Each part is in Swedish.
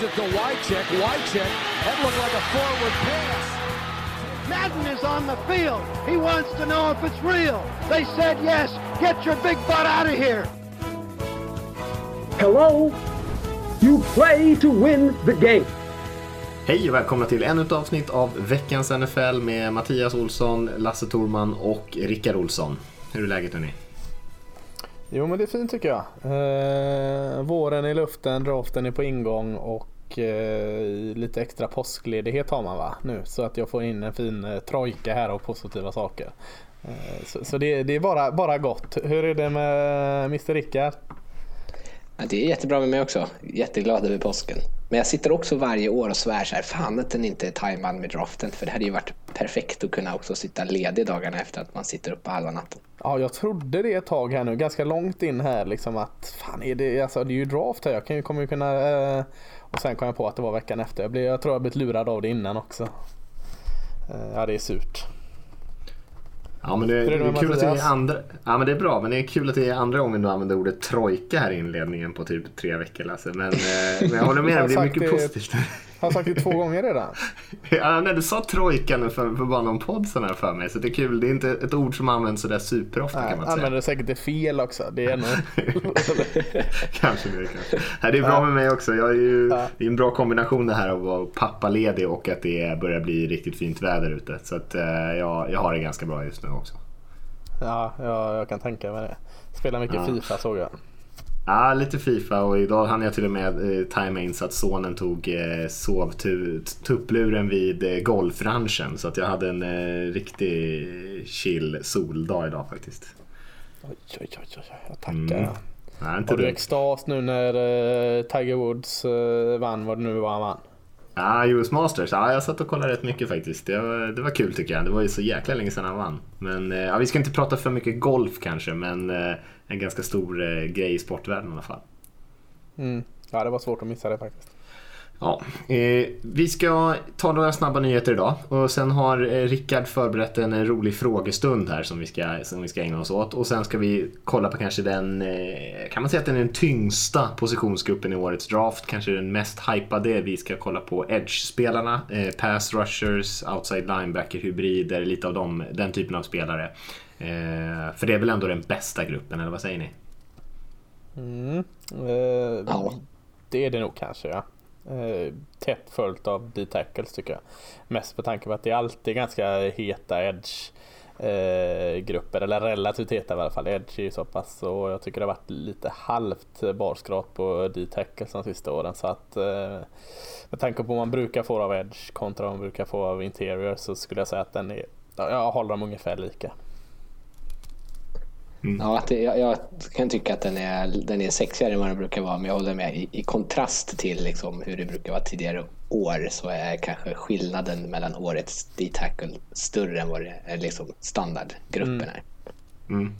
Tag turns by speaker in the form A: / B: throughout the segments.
A: Gives it to Wycheck. Wycheck. That looked like a forward pass.
B: Madden is on the field. He wants to know if it's real. They said yes. Get your big butt out of here.
C: Hello? You play to win the game.
D: Hej och välkomna till ännu ett avsnitt av veckans NFL med Mattias Olsson, Lasse Torman och Rickard Olsson. Hur är läget hörni?
E: Jo men det är fint tycker jag. Eh, våren i luften, draften är på ingång och eh, lite extra påskledighet har man va nu. Så att jag får in en fin eh, trojka här av positiva saker. Eh, så, så det, det, är bara, bara gott. Hur är det med Mr Rickard?
F: Ja, det är jättebra med mig också. Jätteglad över påsken. Men jag sitter också varje år och svär så här, fan att den inte är tajmad med draften. För det hade ju varit perfekt att kunna också sitta ledig dagarna efter att man sitter uppe halva natten.
E: Ja, jag trodde det ett tag här nu, ganska långt in här liksom att fan är det, alltså det är ju draft här, jag kan ju, kommer ju kunna eh, och sen kom jag på att det var veckan efter. Jag, blev, jag tror jag blivit lurad av det innan också. Eh, ja, det är surt.
D: Ja men det, är, det är kul att det är andra, ja men det är bra men det är kul att det är andra gången du använder ordet trojka här i inledningen på typ tre veckor Lasse. Men, eh, men jag håller med dig, det är mycket positivt.
E: Har jag sagt det två gånger redan?
D: ja, nej, du sa trojka nu för, för bara någon podd här för mig. Så det är kul. Det är inte ett ord som används sådär superofta nej, kan man säga.
E: använder säkert det fel också. Det är nog...
D: kanske det kanske. Nej, det är bra ja. med mig också. Jag är ju, ja. Det är en bra kombination det här av att vara pappaledig och att det börjar bli riktigt fint väder ute. Så att, eh, jag, jag har det ganska bra just nu också.
E: Ja, jag, jag kan tänka mig det. Spelar mycket ja. Fifa såg jag.
D: Ja, lite Fifa och idag hann jag till och med eh, tajma in så att sonen tog eh, sovtuppluren vid eh, golfranchen. Så att jag hade en eh, riktig chill soldag idag faktiskt.
E: Oj, oj, oj, oj. jag tackar. Mm. Nej, Har du extas nu när eh, Tiger Woods eh, vann vad det nu var han vann?
D: Ja, US Masters. Ja, jag satt och kollade rätt mycket faktiskt. Det var, det var kul tycker jag. Det var ju så jäkla länge sedan han vann. Men eh, ja, vi ska inte prata för mycket golf kanske, men eh, en ganska stor eh, grej i sportvärlden i alla fall.
E: Mm. Ja, det var svårt att missa det faktiskt.
D: Ja, eh, vi ska ta några snabba nyheter idag och sen har eh, Rickard förberett en rolig frågestund här som vi, ska, som vi ska ägna oss åt och sen ska vi kolla på kanske den, eh, kan man säga att den är den tyngsta positionsgruppen i årets draft, kanske den mest hypade. Vi ska kolla på edge-spelarna, eh, pass rushers, outside linebacker, hybrider, lite av dem, den typen av spelare. Eh, för det är väl ändå den bästa gruppen, eller vad säger ni?
E: Mm, eh, ja. Det är det nog kanske ja. Eh, tätt följt av D-tackles tycker jag. Mest på tanke på att det är alltid ganska heta edge-grupper, eh, eller relativt heta i alla fall. Edge är ju så pass och jag tycker det har varit lite halvt barskrap på D-tackles de sista åren. Så att eh, med tanke på vad man brukar få av edge kontra vad man brukar få av interior så skulle jag säga att den är, jag håller dem ungefär lika.
F: Mm. Ja, det, jag, jag, kan tycka att den är, den är sexigare än vad den brukar vara, men jag håller med. I, i kontrast till liksom hur det brukar vara tidigare år så är kanske skillnaden mellan årets D-tackle större än vad det är liksom standardgruppen mm. är. Mm.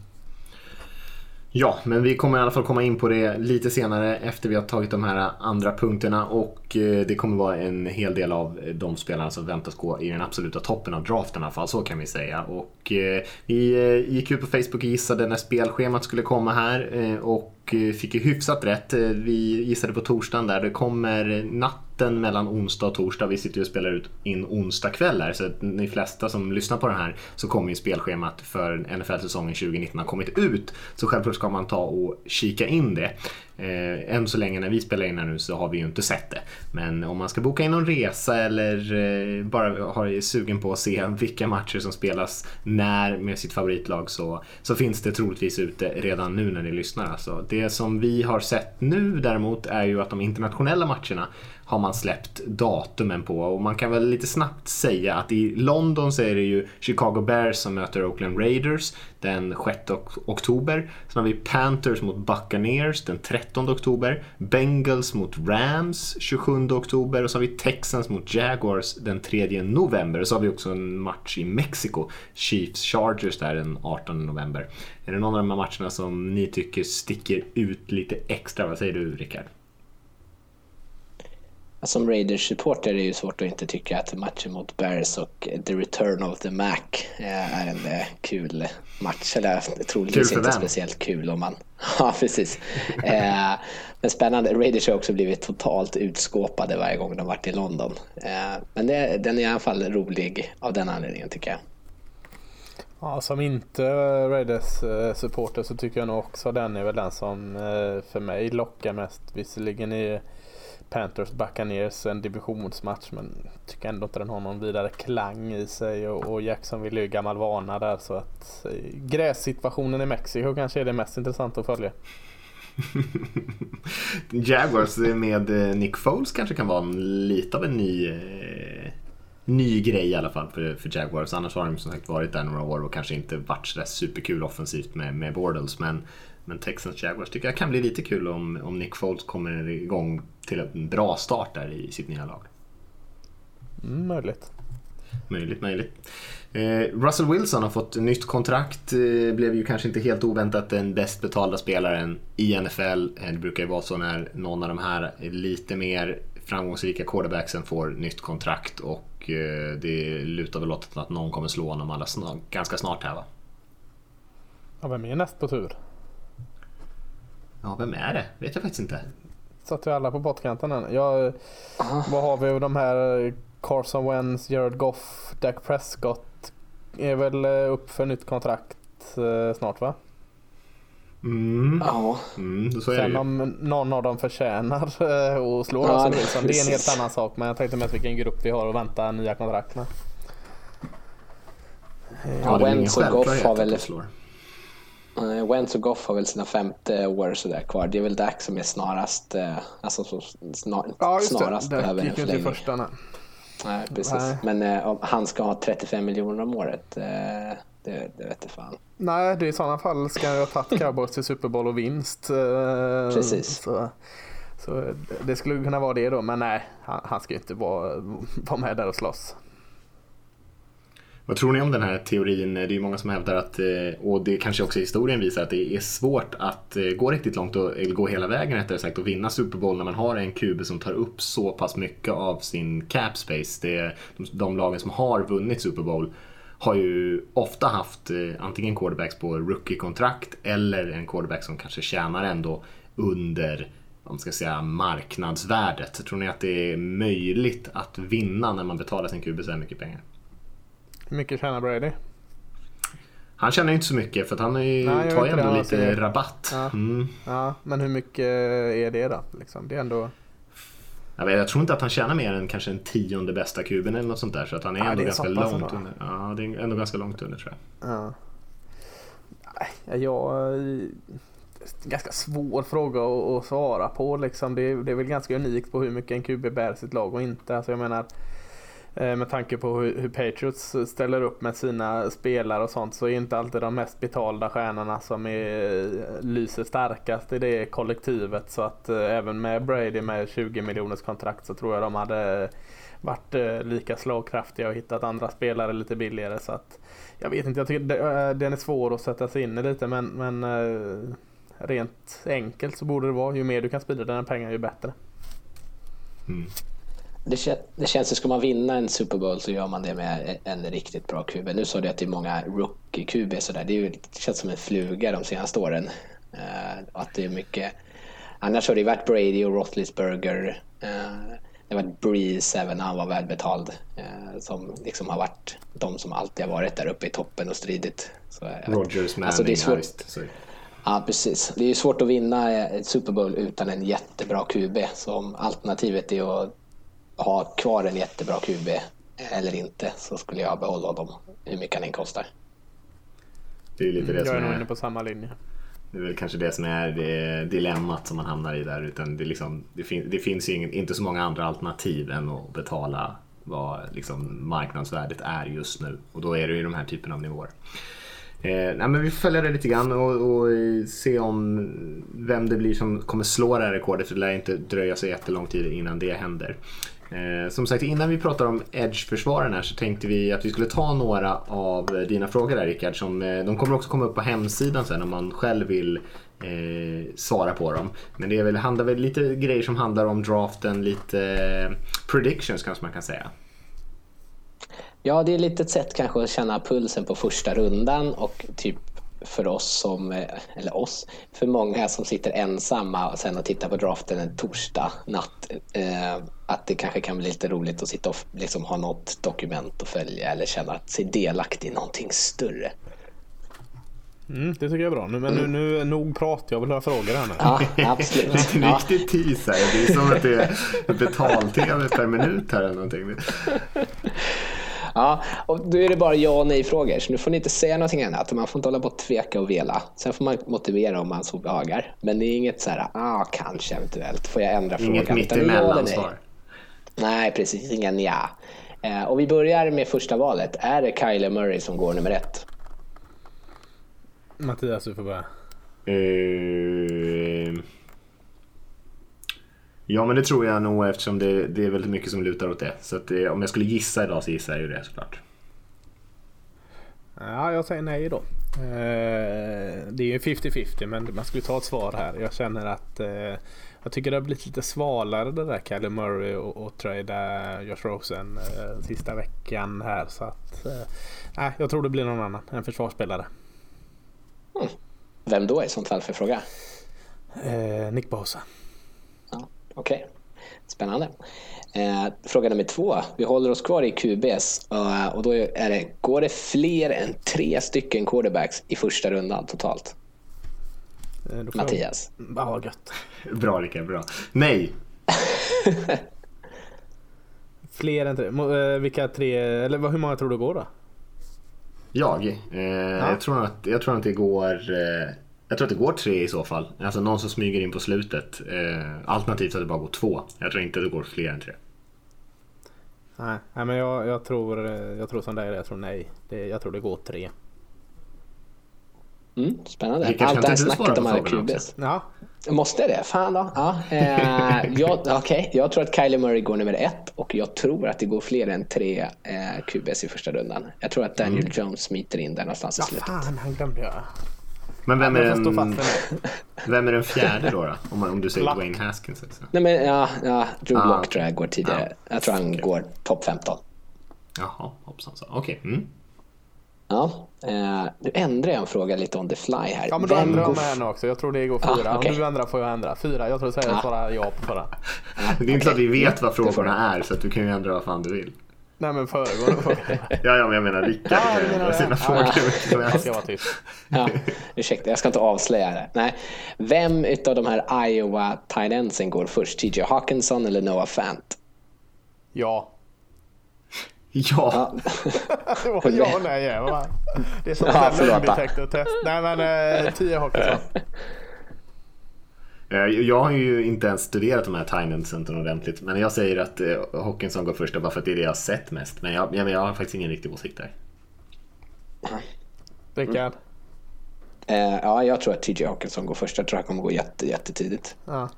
D: Ja, men vi kommer i alla fall komma in på det lite senare efter vi har tagit de här andra punkterna och eh, det kommer vara en hel del av de spelarna som väntas gå i den absoluta toppen av draften i alla fall, så kan vi säga. Och eh, vi eh, gick ut på Facebook och gissade när spelschemat skulle komma här och fick ju hyfsat rätt. Vi gissade på torsdagen där, det kommer natt natten mellan onsdag och torsdag. Vi sitter ju och spelar ut in onsdag kväll här, så att de flesta som lyssnar på den här så kommer ju spelschemat för NFL-säsongen 2019 ha kommit ut. Så självklart ska man ta och kika in det. Eh, än så länge när vi spelar in här nu så har vi ju inte sett det. Men om man ska boka in någon resa eller eh, bara är sugen på att se vilka matcher som spelas när med sitt favoritlag så, så finns det troligtvis ute redan nu när ni lyssnar. Alltså, det som vi har sett nu däremot är ju att de internationella matcherna har man släppt datumen på och man kan väl lite snabbt säga att i London så är det ju Chicago Bears som möter Oakland Raiders den 6 oktober. Sen har vi Panthers mot Buccaneers den 13 oktober. Bengals mot Rams 27 oktober och så har vi Texans mot Jaguars den 3 november. Och så har vi också en match i Mexiko, Chiefs Chargers där den 18 november. Är det någon av de här matcherna som ni tycker sticker ut lite extra? Vad säger du Rickard?
F: Som Raiders-supporter är det ju svårt att inte tycka att matchen mot Bears och The Return of the Mac är en eh, kul match. Eller troligtvis inte speciellt kul om man... ja, precis. Eh, men spännande. Raiders har också blivit totalt utskåpade varje gång de varit i London. Eh, men det, den är i alla fall rolig av den anledningen tycker jag.
E: Ja, som inte Raiders supporter så tycker jag nog också den är väl den som för mig lockar mest. Visserligen är Panthers Buccaneers en divisionsmatch men tycker ändå inte den har någon vidare klang i sig och, och Jacksonville är ju gammal vana där så att eh, grässituationen i Mexiko kanske är det mest intressanta att följa.
D: Jaguars med eh, Nick Foles kanske kan vara lite av en ny, eh, ny grej i alla fall för, för Jaguars. Annars har de som sagt varit där några år och kanske inte varit sådär superkul offensivt med, med Bortles. Men men Texans Jaguars tycker jag kan bli lite kul om, om Nick Foles kommer igång till en bra start där i sitt nya lag.
E: Mm, möjligt.
D: Möjligt, möjligt. Eh, Russell Wilson har fått nytt kontrakt. Eh, blev ju kanske inte helt oväntat den bäst betalda spelaren i NFL. Eh, det brukar ju vara så när någon av de här lite mer framgångsrika quarterbacksen får nytt kontrakt och det lutar väl åt att någon kommer slå honom alla snar ganska snart här va?
E: Ja, vem är näst på tur?
D: Ja, vem är det? Vet jag faktiskt inte.
E: Satt vi alla på bottkanten än. Jag, vad har vi de här Carson Wentz, Jared Goff, Dak Prescott är väl eh, upp för nytt kontrakt eh, snart va?
D: Mm.
F: Ja.
D: Mm, så
E: Sen om någon av dem förtjänar att slå ja, Russell Wilson, det är en helt annan sak. Men jag tänkte mest vilken grupp vi har att vänta nya kontrakt med.
F: Ja, Wentz och Goff har väl... Uh, Wentz och Goff har väl sina femte år sådär kvar. Det är väl Dak som är snarast, uh, alltså som snar,
E: ja,
F: snarast
E: behöver en förlängning. Första, nej.
F: nej, precis. Nej. Men om han ska ha 35 miljoner om året, det, det vet fan.
E: Nej, det är i sådana fall ska jag ha tagit Cowboys till Super Bowl och vinst.
F: precis.
E: Så, så det skulle kunna vara det då, men nej, han, han ska ju inte vara, vara med där och slåss.
D: Vad tror ni om den här teorin? Det är ju många som hävdar att, eh, och det kanske också historien visar, att det är svårt att eh, gå riktigt långt, och, eller gå hela vägen rättare sagt, och vinna Super Bowl när man har en QB som tar upp så pass mycket av sin cap space. Det, de, de lagen som har vunnit Super Bowl har ju ofta haft eh, antingen quarterbacks på rookie-kontrakt eller en quarterback som kanske tjänar ändå under om man ska säga, marknadsvärdet. Tror ni att det är möjligt att vinna när man betalar sin QB så här mycket pengar?
E: Hur mycket tjänar Brady?
D: Han tjänar ju inte så mycket för att han är, Nej, tar ju ändå lite är... rabatt.
E: Ja. Mm. ja. men hur mycket är det då? Liksom? Det är ändå...
D: Jag, vet, jag tror inte att han tjänar mer än kanske en tionde bästa kuben eller något sånt där. Så att han är ja, ändå är ganska långt under. Ja, det är ändå ganska långt under tror
E: jag. Ja. Jag... Ganska svår fråga att, svara på. Liksom. Det, är, det är väl ganska unikt på hur mycket en QB bär sitt lag och inte. Alltså, jag menar, Eh, med tanke på hur, Patriots ställer upp med sina spelare och sånt så är inte alltid de mest betalda stjärnorna som är, lyser starkast i det kollektivet. Så att eh, även med Brady med 20 miljoners kontrakt så tror jag de hade varit eh, lika slagkraftiga och hittat andra spelare lite billigare. Så att, jag vet inte, jag tycker den är svår att sätta sig in i lite men, men rent enkelt så borde det vara ju mer du kan sprida dina pengar ju bättre.
F: Mm det, det känns att ska man vinna en Super Bowl så gör man det med en riktigt bra QB. Nu sa du att det är många rookie-QB sådär. Det, är det känns som en fluga de senaste åren. Uh, att det är mycket... Annars har det varit Brady och Roethlisberger. Uh, det har varit Breeze även när han var välbetald. Uh, som liksom har varit de som alltid har varit där uppe i toppen och stridit.
D: Så, Rogers, Manning, alltså det är svårt.
F: Ja, precis. Det är svårt att vinna ett Super Bowl utan en jättebra QB. Så om alternativet är att ha kvar en jättebra QB eller inte så skulle jag behålla honom hur mycket han än kostar.
D: Det är lite det
E: jag
D: som
E: är nog inne på samma linje.
D: Det är väl kanske det som är det dilemmat som man hamnar i där. Utan det, liksom, det, fin det finns ju ingen, inte så många andra alternativ än att betala vad liksom marknadsvärdet är just nu. Och då är det ju de här typen av nivåer. Eh, nej, men vi följer det lite grann och, och se om vem det blir som kommer slå det här rekordet. För det lär inte dröja så jättelång tid innan det händer. Eh, som sagt, innan vi pratar om edge-försvaren här så tänkte vi att vi skulle ta några av eh, dina frågor där Rickard. Som, eh, de kommer också komma upp på hemsidan sen om man själv vill eh, svara på dem. Men det är väl, handlar väl lite grejer som handlar om draften, lite eh, predictions kanske man kan säga.
F: Ja, det är lite ett sätt kanske att känna pulsen på första rundan och typ för oss som, eh, eller oss, för många som sitter ensamma och sen och tittar på draften en torsdag natt. Eh, att det kanske kan bli lite roligt att sitta och liksom ha något dokument att följa eller känna sig delaktig i någonting större.
E: Mm, det tycker jag är bra. Nu, men nu, nu nog pratar jag vill ha frågor här nu.
F: Ja, absolut.
D: En riktig teaser. Det är som att det är betal-tv per minut här eller någonting.
F: Ja, och då är det bara ja och nej-frågor. Så nu får ni inte säga någonting annat. Man får inte hålla på och tveka och vela. Sen får man motivera om man så behagar. Men det är inget så här, ah, kanske eventuellt. Får jag ändra
D: Inget
F: frågan? Eller
D: mittemellan-svar.
F: Nej, precis. Ingen ja. Eh, och vi börjar med första valet. Är det Kyler Murray som går nummer ett?
E: Mattias, du får börja.
D: Eh, Ja men det tror jag nog eftersom det, det är väldigt mycket som lutar åt det. Så att det, om jag skulle gissa idag så gissar jag ju det såklart.
E: Ja, jag säger nej då. Eh, det är ju 50-50 men man skulle ta ett svar här. Jag känner att eh, jag tycker det har blivit lite svalare det där Kyler Murray och, och trada Josh Rosen eh, sista veckan här. Så att eh, nej, jag tror det blir någon annan. En försvarsspelare.
F: Vem då i sånt fall för fråga?
E: Eh, Nick Bosa.
F: Ja, Okej, spännande. Eh, fråga nummer två. Vi håller oss kvar i QBs. eh, och då är det, går det fler än tre stycken quarterbacks i första rundan totalt?
E: Eh,
F: Mattias?
E: Jag... Ja, gött.
D: Bra Rickard, bra. Nej!
E: Fler än tre. Eh, Vilka tre, eller hur många tror du går då?
D: Jag? Eh, jag, tror att, jag tror att det går... Jag tror att det går tre i så fall. Alltså någon som smyger in på slutet. Eh, alternativt att det bara går två. Jag tror inte att det går fler än tre.
E: Nej, nej men jag, jag, tror, eh, jag tror som dig, jag tror nej. Det, jag tror det går tre.
F: Mm, spännande. Allt
D: kan
F: det här snacket om alla? QBs.
E: Ja,
F: Måste det? Fan då. Ja, eh, jag, okej. jag tror att Kyler Murray går nummer ett och jag tror att det går fler än tre eh, QBs i första rundan. Jag tror att Daniel
D: Mm.
F: Jones smiter in där någonstans i
E: ja
F: slutet.
E: fan han glömde jag.
D: Men vem är,
E: Jag
D: den, vem är den fjärde då? då? Om, man- om du säger
E: Luck.
D: Dwayne Haskins. Alltså.
F: Nej men ja, ja Drew
D: Ah,
F: Lock tror jag går tidigare. Jag tror han
D: Okej.
F: går topp 15.
D: Jaha, hoppsan. så. Okej. Mm.
F: Ja, eh, nu ändrar jag en fråga lite on the fly här.
E: Ja men då
F: Vem
E: ändrar
F: går
E: jag med henne också. Jag tror det går
F: Ah,
E: fyra.
F: okej.
E: Om du ändrar får jag ändra. Fyra. Jag tror säger
F: Ah.
E: svara ja på förra.
D: Det är inte så att vi vet vad frågorna är så att du kan ju ändra vad fan du vill.
E: Nej men föregående fråga.
D: Ja, ja men jag menar Rickard
E: Ja,
D: ju
E: menar
D: sina
E: Ja,
D: frågor
E: ja. Jag ska vara tyst.
F: Ja, ursäkta, jag ska inte avslöja det. Nej. Vem utav de här Iowa tight endsen går först? TJ Hawkinson eller Noah Fant?
E: Ja.
D: Ja,
F: Ja.
E: Det var ja och nej igen va? Det är som
F: Ja,
E: en lögndetektortest. Nej men eh, tio Håkansson.
D: Eh, jag har ju inte ens studerat de här Tynant ordentligt. Men jag säger att eh, Hawkinson går först bara för att det är det jag har sett mest. Men jag, jag, jag har faktiskt ingen riktig åsikt där.
E: Rickard.
F: Eh, ja, jag tror att TJ Hawkinson går först. Jag tror han kommer gå jätte, jättetidigt.
E: Ja.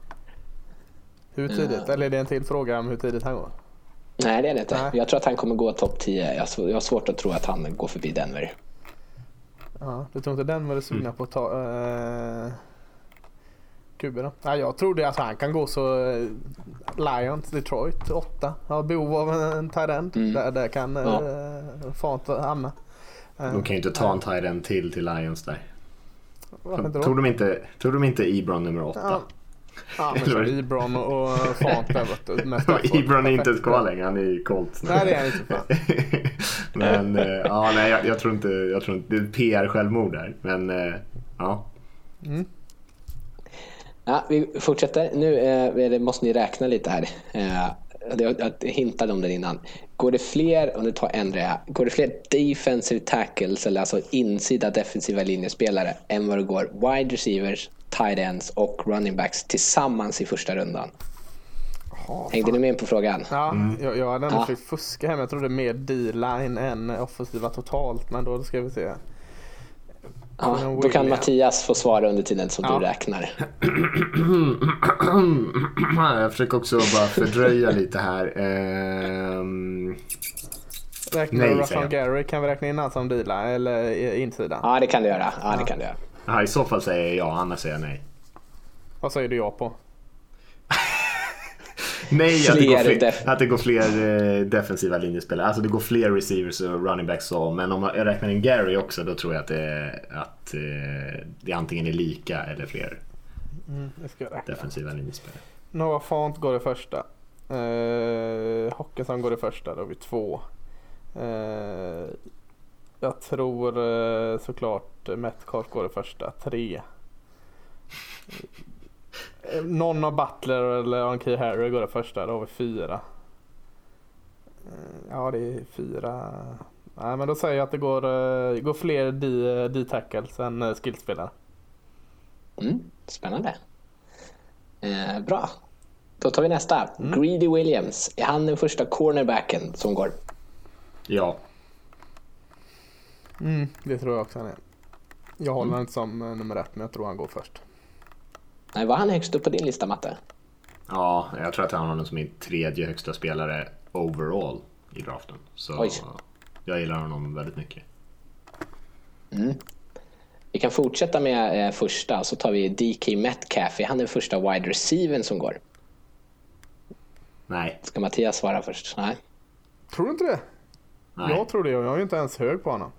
E: Hur tidigt? Eller är det en till fråga om hur tidigt han går?
F: Nej, det är det inte.
E: Nej.
F: Jag tror att han kommer gå topp 10. Jag jag har svårt att tro att han går förbi Denver.
E: Ja, du tror inte den var det sugna på att ta uh, QB då? Ja, jag tror det. Alltså, han kan gå så eh, Lions, Detroit, 8. Har behov av en, en tight end.
F: Mm.
E: Där, där kan uh,
F: Ja.
E: Fant hamna. Eh,
D: De kan ju inte ta en tight end till till Lions där. Tror de inte, tror de inte Ebron nummer åtta?
E: Ja, ja men så Ebron och och Fant där.
D: Ebron är inte kvar längre, han är i Colts nu.
E: Nej det är han inte.
D: Men eh, ja, nej, jag, jag tror inte, jag tror inte, det är PR-självmord där. Men eh, ja.
F: Ja, vi fortsätter. Nu eh, måste ni räkna lite här. Eh, jag, jag hintade om det innan. Går det fler, om du tar en går det fler defensive tackles, eller alltså insida defensiva linjespelare, än vad det går wide receivers, tight ends och running backs tillsammans i första rundan? Hängde ni med på frågan?
E: Ja, jag, jag hade ändå
F: Ja.
E: försökt fuska här men jag trodde mer D-line än offensiva totalt. Men då ska vi se.
F: Ja, då kan Mattias få svara under tiden som
E: Ja.
F: du räknar.
D: Jag försöker också bara fördröja lite här. Ehm,
E: Räknar
D: Nej,
E: du Russell. Gary? Kan vi räkna in han som dealar eller insidan?
F: Ja, det kan du göra. Ja, det kan du göra.
D: ja, I så fall säger jag ja, annars säger jag nej.
E: Vad säger du ja på?
D: Nej, att det, går
F: Fler
D: att det går fler eh, defensiva linjespelare. Alltså det går fler receivers och running backs så. Men om jag räknar in Gary också då tror jag att det, att, eh, det antingen är lika eller fler
E: räkna.
D: defensiva linjespelare.
E: Noah Font går i första. Uh, Hockenson går i första, då har vi två. Eh, jag tror uh, såklart Metcalf går i första, tre. Eh, Någon av Butler eller Anki Harry går i första, då har vi fyra. Eh, ja, det är fyra. Nej, men då säger jag att det går, eh, går fler D-tackles än uh, skillspelare.
F: Mm, spännande. Eh, bra. Då tar vi nästa. Greedy Williams. Är han den första cornerbacken som går?
D: Ja,
E: Mm, det tror jag också han är. Jag håller inte som eh, nummer ett, men jag tror han går först.
F: Nej, var han högst upp på din lista, Matte?
D: ja, jag tror att han har honom som min tredje högsta spelare overall i draften. Så
F: Oj.
D: jag gillar honom väldigt mycket.
F: Vi kan fortsätta med eh, första, så tar vi DK Metcalf. Är han den första wide receivern som går?
D: Nej,
F: Ska Mattias svara först? Nej.
E: Tror du inte det?
D: nej,
E: Jag tror det och jag är ju inte ens hög på honom.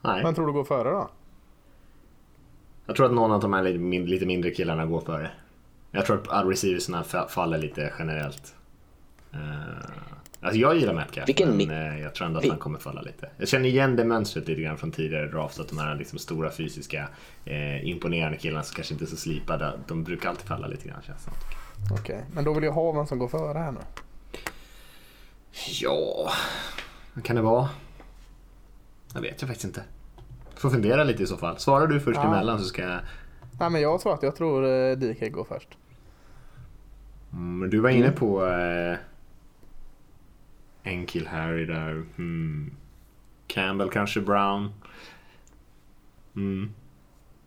D: nej.
E: Men tror du går före då?
D: Jag tror att någon av de här lite min- lite mindre killarna går före. Jag tror att receiversna fa- faller lite generellt. Uh, alltså jag gillar Metcalf,
F: Vilken
D: men eh, jag tror ändå att
F: Vi-
D: han kommer falla lite. Jag känner igen det mönstret lite grann från tidigare drafts. Att de här liksom stora fysiska, eh, imponerande killarna som kanske inte är så slipade, de brukar alltid falla lite grann känns det.
E: Okej, men då vill jag ha vem som går före här nu.
D: Ja, vad kan det vara? Jag vet jag faktiskt inte. Får fundera lite i så fall. Svarar du först
E: Ja.
D: emellan så ska jag...
E: Nej men jag tror att jag tror eh, DK går först.
D: Mm, du var inne på eh, en kill Harry där. Hmm. Campbell kanske, Brown. Mm.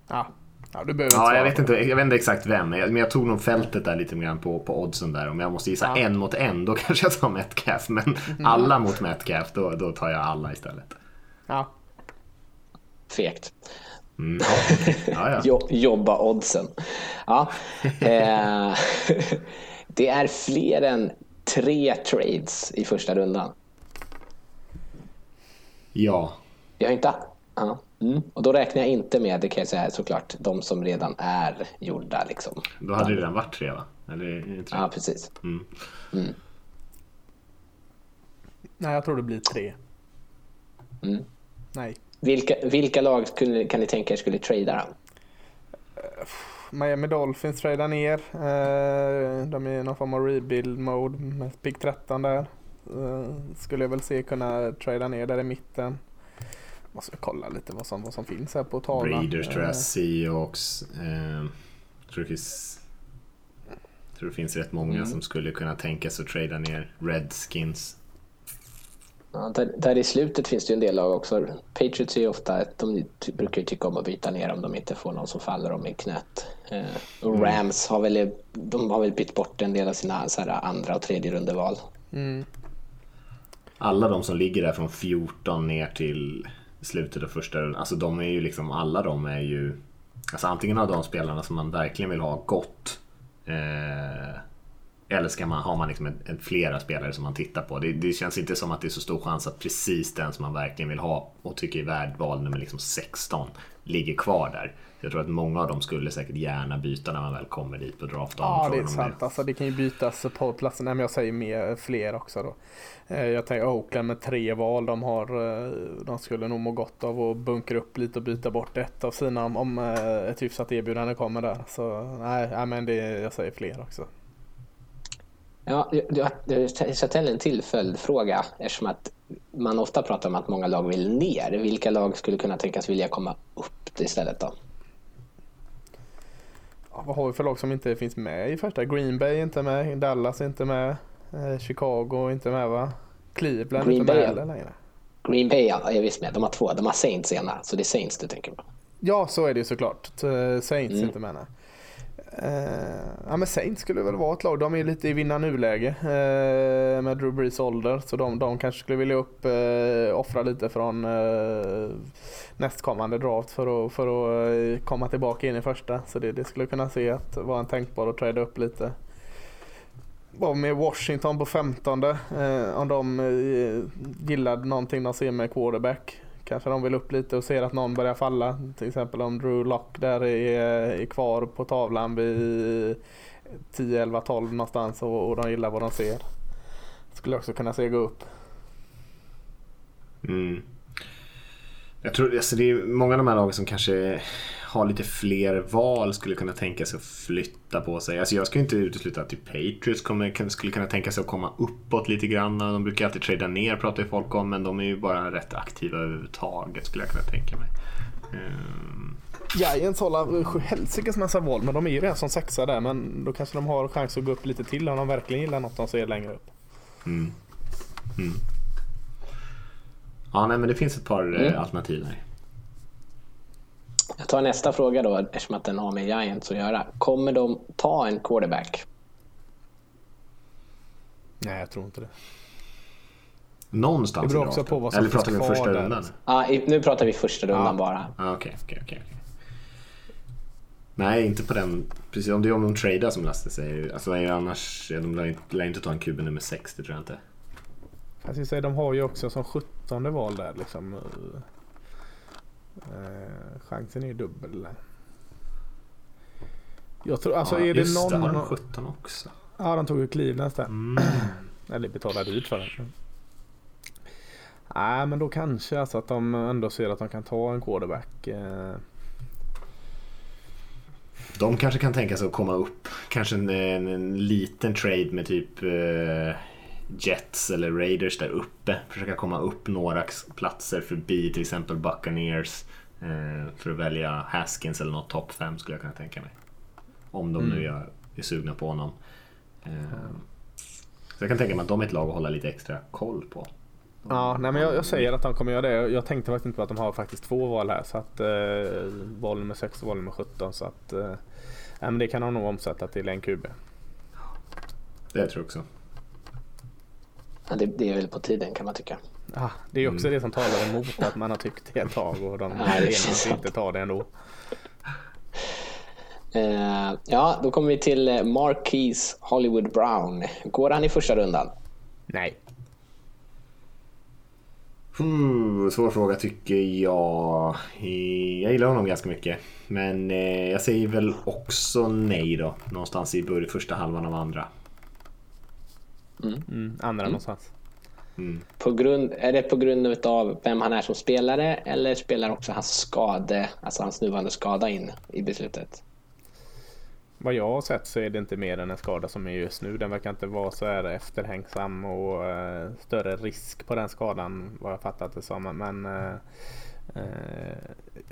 E: Ja, ja du behöver inte
D: Ja, jag vet, inte, jag vet inte exakt vem, men jag, men jag tog nog fältet där lite grann på, på oddsen där. Om jag måste gissa
E: Ja.
D: en mot en, då kanske jag tar Metcalf. Men alla mot Metcalf, då, då tar jag alla istället.
E: Ja,
F: Fegt.
D: Mm, ja, ja, ja.
F: Jo, jobba oddsen. Ja. Eh, det är fler än tre trades i första rundan.
D: ja.
F: Jag har inte... Ja. Mm. Och då räknar jag inte med, det kan jag säga såklart, de som redan är gjorda. Liksom.
D: Då hade det redan varit tre va? Eller tre?
F: Ja, precis.
D: Mm.
E: nej jag tror det blir tre.
F: Mm.
E: Nej.
F: Vilka, vilka lag skulle, kan ni tänka er skulle trada då?
E: Miami Dolphins tradar ner. Eh, de är i någon form av rebuild mode med pick 13 där. Eh, skulle jag väl se kunna trada ner där i mitten. Måste kolla lite vad som, vad som finns här på tavlan.
D: Raiders tror jag,
E: Eh,
D: Seahawks. Eh, tror det finns... tror det finns rätt många som skulle kunna tänka sig att trada ner Redskins.
F: Ja, där, där i slutet finns det ju en del lag också. Patriots är ju ofta, de brukar ju tycka om att byta ner om de inte får någon som faller dem i knät. Eh, och Rams har väl, de har väl bytt bort en del av sina så här, andra och tredje rundeval.
E: Mm.
D: Alla de som ligger där från 14 ner till slutet av första rundan. Alltså de är ju liksom, alla de är ju... Alltså antingen har de spelarna som man verkligen vill ha gått. Eh, eller ska man, har man liksom en, en flera spelare som man tittar på. Det, det känns inte som att det är så stor chans att precis den som man verkligen vill ha och tycker är värd val nummer liksom 16 ligger kvar där. Jag tror att många av dem skulle säkert gärna byta när man väl kommer dit på draftdagen.
E: Ja, det är sant. Alltså, det kan ju bytas på platsen. Nej, men jag säger mer, fler också då. Eh, Jag tänker Oakland med tre val. De, har, eh, de skulle nog må gott av att bunkra upp lite och byta bort ett av sina om, eh, ett hyfsat erbjudande kommer där. Så nej, nej men det, jag säger fler också.
F: Ja, jag, jag, ställa en till följdfråga eftersom att man ofta pratar om att många lag vill ner. Vilka lag skulle kunna tänkas vilja komma upp istället då?
E: Ja, vad har vi för lag som inte finns med i första? Green Bay är inte med, Dallas är inte med, eh, Chicago är inte med va? Cleveland är
F: Green
E: inte med heller längre.
F: Green Bay är visst med. De har två. De har Saints ena, så det är Saints du tänker på.
E: Ja, så är det ju såklart. Saints
F: Mm.
E: inte med. nej. Eh, ja men Saints skulle väl vara ett lag. De är lite i vinna nuläge uh, eh, med Drew Brees ålder. Så de, de kanske skulle vilja upp, uh, offra lite från uh, nästkommande draft för att, för att komma tillbaka in i första. Så det, det skulle kunna se att vara en tänkbar att träda upp lite. Var med Washington på 15 eh, om de eh, gillade någonting de ser med quarterback. Kanske de vill upp lite och ser att någon börjar falla. Till exempel om Drew Lock där är, är kvar på tavlan vid 10, 11, 12 någonstans och, och de gillar vad de ser. Skulle också kunna se gå upp.
D: Mm. Jag tror alltså det är många av de här lagen som kanske har lite fler val skulle kunna tänka sig att flytta på sig. Alltså jag skulle inte utesluta att typ Patriots kommer, skulle kunna tänka sig att komma uppåt lite grann. De brukar alltid trada ner pratar ju folk om men de är ju bara rätt aktiva överhuvudtaget skulle jag kunna tänka mig. Um...
E: Giants håller helsikes massa val men de är ju redan som sexa där men då kanske de har chans att gå upp lite till om de verkligen gillar något de ser längre upp.
D: Mm. Mm. Ja, nej, men det finns ett par mm. alternativ här.
F: Jag tar nästa fråga då, eftersom att den har med Giants att göra. Kommer de ta en quarterback?
E: Nej, jag tror inte det.
D: Någonstans
E: det beror också på vad som
D: Eller pratar vi om första
E: där.
D: rundan?
F: Ja, nu pratar vi första rundan
E: Ja.
F: bara.
D: Ah, Okej, okej, okej. Nej, inte på den. Precis, om det är om de tradar som Lasse säger. Alltså är annars, de lär inte, lär inte ta en QB nummer 6, det tror jag inte.
E: Jag säga, de har ju också som 17 val där liksom. Eh, chansen är ju dubbel. Jag tror, alltså
D: ja,
E: är det
D: just
E: någon...
D: det, har de 17 också.
E: Ja, de tog ju Cleveland där.
D: Mm.
E: Eller betalade dyrt för det. Nej, men då kanske alltså att de ändå ser att de kan ta en quarterback. Eh,
D: De kanske kan tänka sig att komma upp. Kanske en, en, en liten trade med typ eh, Jets eller Raiders där uppe. Försöka komma upp några platser förbi till exempel Buccaneers. Eh, för att välja Haskins eller något topp 5 skulle jag kunna tänka mig. Om de nu är, är sugna på honom. Eh, så jag kan tänka mig att de är ett lag att hålla lite extra koll på.
E: Ja, nej, men jag, jag säger att de kommer göra det. Jag tänkte faktiskt inte på att de har faktiskt två val här. Så att eh, val nummer 6 och val nummer 17. Så att eh, men det kan de nog omsätta till en QB.
D: Det tror jag också.
F: Ja, det, det är väl på tiden kan man tycka.
E: Ah, det är också det som talar emot att man har tyckt det ett tag och de att inte ta det ändå.
F: Eh, ja, då kommer vi till eh, Marquise Hollywood Brown. Går han i första rundan?
E: Nej.
D: Hmm, svår fråga tycker jag. Jag gillar honom ganska mycket. Men eh, jag säger väl också nej då. Någonstans i början, första halvan av andra.
E: Mm, andra någonstans.
D: Mm.
F: På grund, är det på grund av vem han är som spelare eller spelar också hans skade, alltså hans nuvarande skada in i beslutet?
E: Vad jag har sett så är det inte mer än en skada som är just nu. Den verkar inte vara så här efterhängsam och eh, större risk på den skadan vad jag fattat det som. Men eh, eh,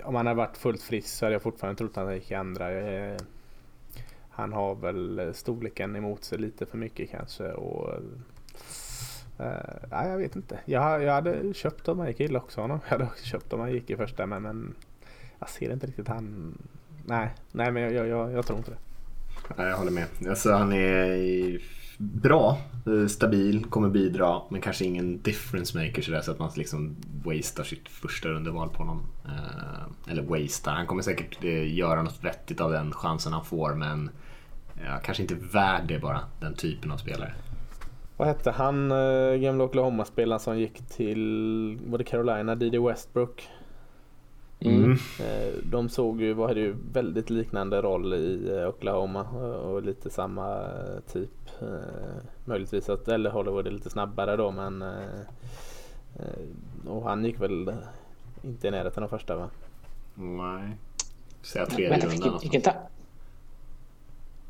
E: om han hade varit fullt frisk så hade jag fortfarande trott att han gick i andra. Han har väl eh, storleken emot sig lite för mycket kanske. Och, eh, nej, jag vet inte. Jag, jag hade köpt om han gick illa också honom. Jag hade också köpt om han gick i första men, men jag ser inte riktigt han. Nej, nej men jag, jag, jag tror inte det.
D: Nej, jag håller med. Alltså, han är bra, eh, stabil, kommer bidra. Men kanske ingen difference maker sådär så att man liksom wastar sitt första rundeval på honom. Eh, eller wastar, han kommer säkert göra något vettigt av den chansen han får. Men ja, kanske inte värd det bara, den typen av spelare.
E: Vad hette han äh, gamla Oklahoma-spelaren som gick till både Carolina, D.D. Westbrook?
D: Mm.
E: Eh, de såg ju, hade ju väldigt liknande roll i eh, Oklahoma eh, och lite samma eh, typ. Eh, möjligtvis att, eller Hollywood är lite snabbare då men eh, eh, och han gick väl inte i närheten av första va?
D: Nej. Säga tredje rundan.
F: gick, gick, inte,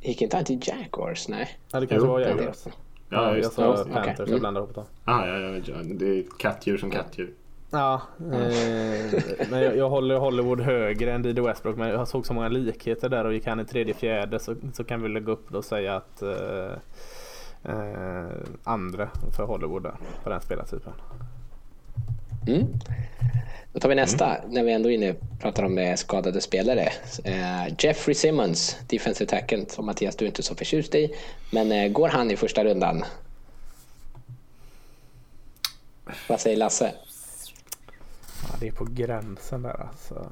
F: gick inte han till Jaguars? Nej.
E: Ja det kanske
D: Jo,
E: var
D: det är
E: Jaguars.
D: Ja,
E: jag
D: just det.
E: sa
F: Ja.
E: Panthers, jag
F: Mm.
E: blandar ihop dem.
D: Ah, ja, ja, ja, det är kattdjur som kattdjur.
E: Ja, eh, men jag, jag håller Hollywood högre än D.D. Westbrook men jag såg så många likheter där och gick han i tredje fjärde så, så kan vi lägga upp och säga att eh, eh, andra för Hollywood där, på den spelartypen.
F: Mm. Då tar vi nästa, mm. när vi ändå är inne pratar om eh, skadade spelare. Uh, Jeffrey Simmons, defensive tackle, som Mattias du är inte så förtjust i. Men uh, går han i första rundan? Vad säger Lasse?
E: Ja, det är på gränsen där alltså.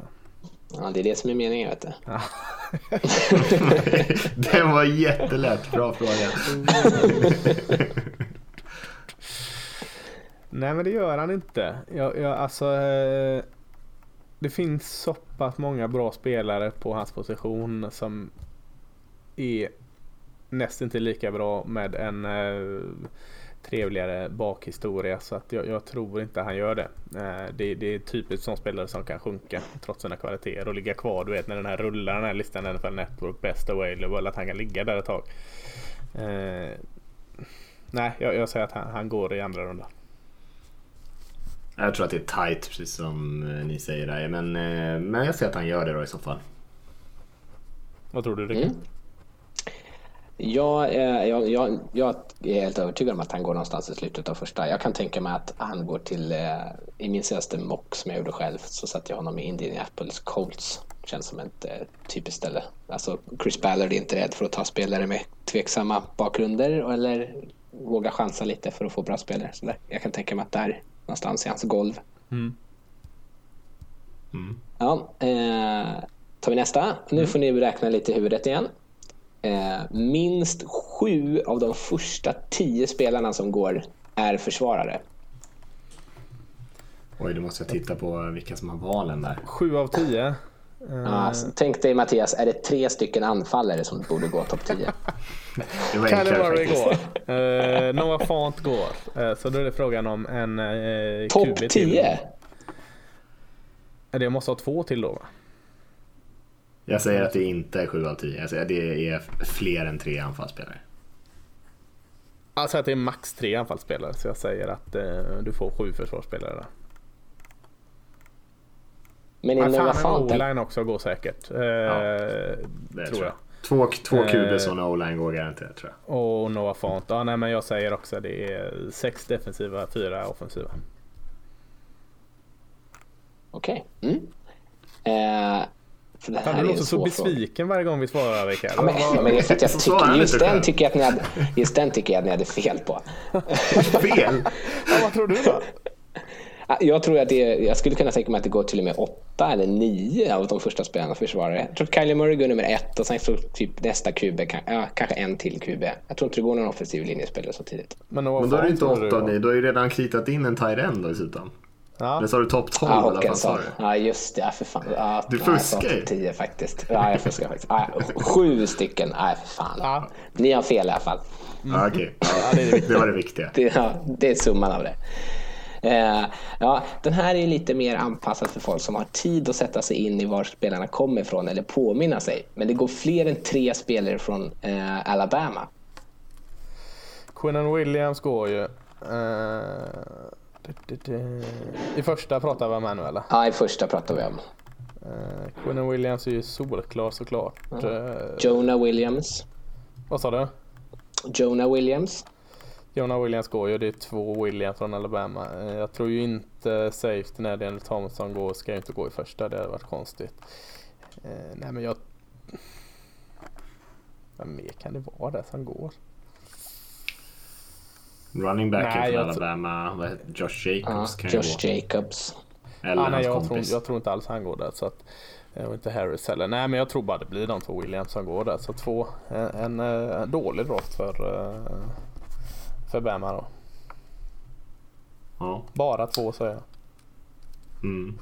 F: Ja, det är det som är meningen vet du. Ja.
D: Den var jättelätt, bra fråga.
E: Nej men det gör han inte. Jag, jag, alltså, eh, det finns så pass många bra spelare på hans position som är nästan inte lika bra med en eh, trevligare bakhistoria så att jag, jag, tror inte han gör det. Eh, det. Det är typiskt sån spelare som kan sjunka trots sina kvaliteter och ligga kvar. Du vet när den här rullar den här listan NFL Network Best Available att han kan ligga där ett tag. Eh, nej, jag, jag, säger att han, han går i andra rundan.
D: Jag tror att det är tight precis som eh, ni säger där. Men, eh, men jag ser att han gör det då i så fall.
E: Vad tror du Rickard? Mm.
F: Ja, eh, jag, jag, jag, är helt övertygad om att han går någonstans i slutet av första. Jag kan tänka mig att han går till, i min senaste mock som jag gjorde själv så satte jag honom i Indianapolis Colts. Känns som ett typiskt ställe. Alltså Chris Ballard är inte rädd för att ta spelare med tveksamma bakgrunder eller våga chansa lite för att få bra spelare. Så där. Jag kan tänka mig att där någonstans i hans golv. Mm. Mm. Ja, eh, tar vi nästa. Nu mm. får ni räkna lite i huvudet igen. Eh, minst sju av de första tio spelarna som går är försvarare.
D: Oj, då måste jag titta på vilka som har valen där.
E: Sju av tio?
F: Ja, tänk dig Mattias, är det tre stycken anfallare som borde gå topp 10?
E: Kalle Murray går. Uh, Noah Font går. Uh, så då är det frågan om en uh,
F: Topp 10?
E: Det måste ha två till då va?
D: Jag säger att det inte är 7 av 10. Jag säger att det är fler än tre anfallsspelare.
E: Jag säger att det är max tre anfallsspelare. Så jag säger att uh, du får sju försvarsspelare där.
F: Men i Noah
E: Font... O-line också går säkert. Uh, ja,
D: det tror jag. jag. Två, två QBs och o-line går garanterat tror jag.
E: Och Noah Font. Ja, nej, men jag säger också att det är sex defensiva, fyra offensiva.
F: Okej. Okay. Mm. Eh,
E: du låter så besviken varje gång vi svarar Rickard.
F: Ja, men, ja, men just, jag tycker, just, den tycker jag att ni hade, just den tycker jag att ni hade fel på.
D: fel?
E: ja, vad tror du då?
F: Jag tror att det, jag skulle kunna tänka mig att det går till och med åtta eller nio av de första spelarna försvarare. Jag tror att Kylie Murray går nummer ett och sen så typ nästa QB, ja, kanske en till QB. Jag tror inte det går någon offensiv linjespelare så tidigt.
D: Men, Men då är det inte åtta ni, du har ju redan kritat in en tight end dessutom. Ja. Eller sa du topp 12
F: ja, i alla fall? Ja, just det. Ja, för fan. Ja,
D: du fuskar ju.
F: 10 faktiskt. Ja, jag fuskar faktiskt. Ja, sju stycken. Nej, för fan. Ja. Ni har fel i alla fall.
D: Mm. Ja, Okej, okay. ja, det, det, var det viktiga.
F: Det, ja, det är summan av det. Eh, ja, den här är lite mer anpassad för folk som har tid att sätta sig in i var spelarna kommer ifrån eller påminna sig. Men det går fler än tre spelare från eh, Alabama.
E: Quinnen Williams går ju. Uh, I första pratar vi om nu eller?
F: Ja, i första pratar vi om.
E: Uh, Quinnen Williams är ju solklar såklart.
F: Uh, Jonah Williams.
E: Vad sa du?
F: Jonah Williams.
E: Jonah Williams går ju, det är två Williams från Alabama. Eh, jag tror ju inte safety när Daniel Thompson går, ska ju inte gå i första, det hade varit konstigt. Eh, nej men jag... Vad mer kan det vara där som går?
D: Running backen från Alabama, Josh Jacobs
F: ah, kan Josh gå. Jacobs.
E: Eller ah, nej, jag, tror, jag tror inte alls han går där. Så att, och inte Harris heller. Nej men jag tror bara det blir de två Williams som går där. Så två, en, en, en dålig draft för för Bama då. Ja. Bara två säger jag.
D: Mm.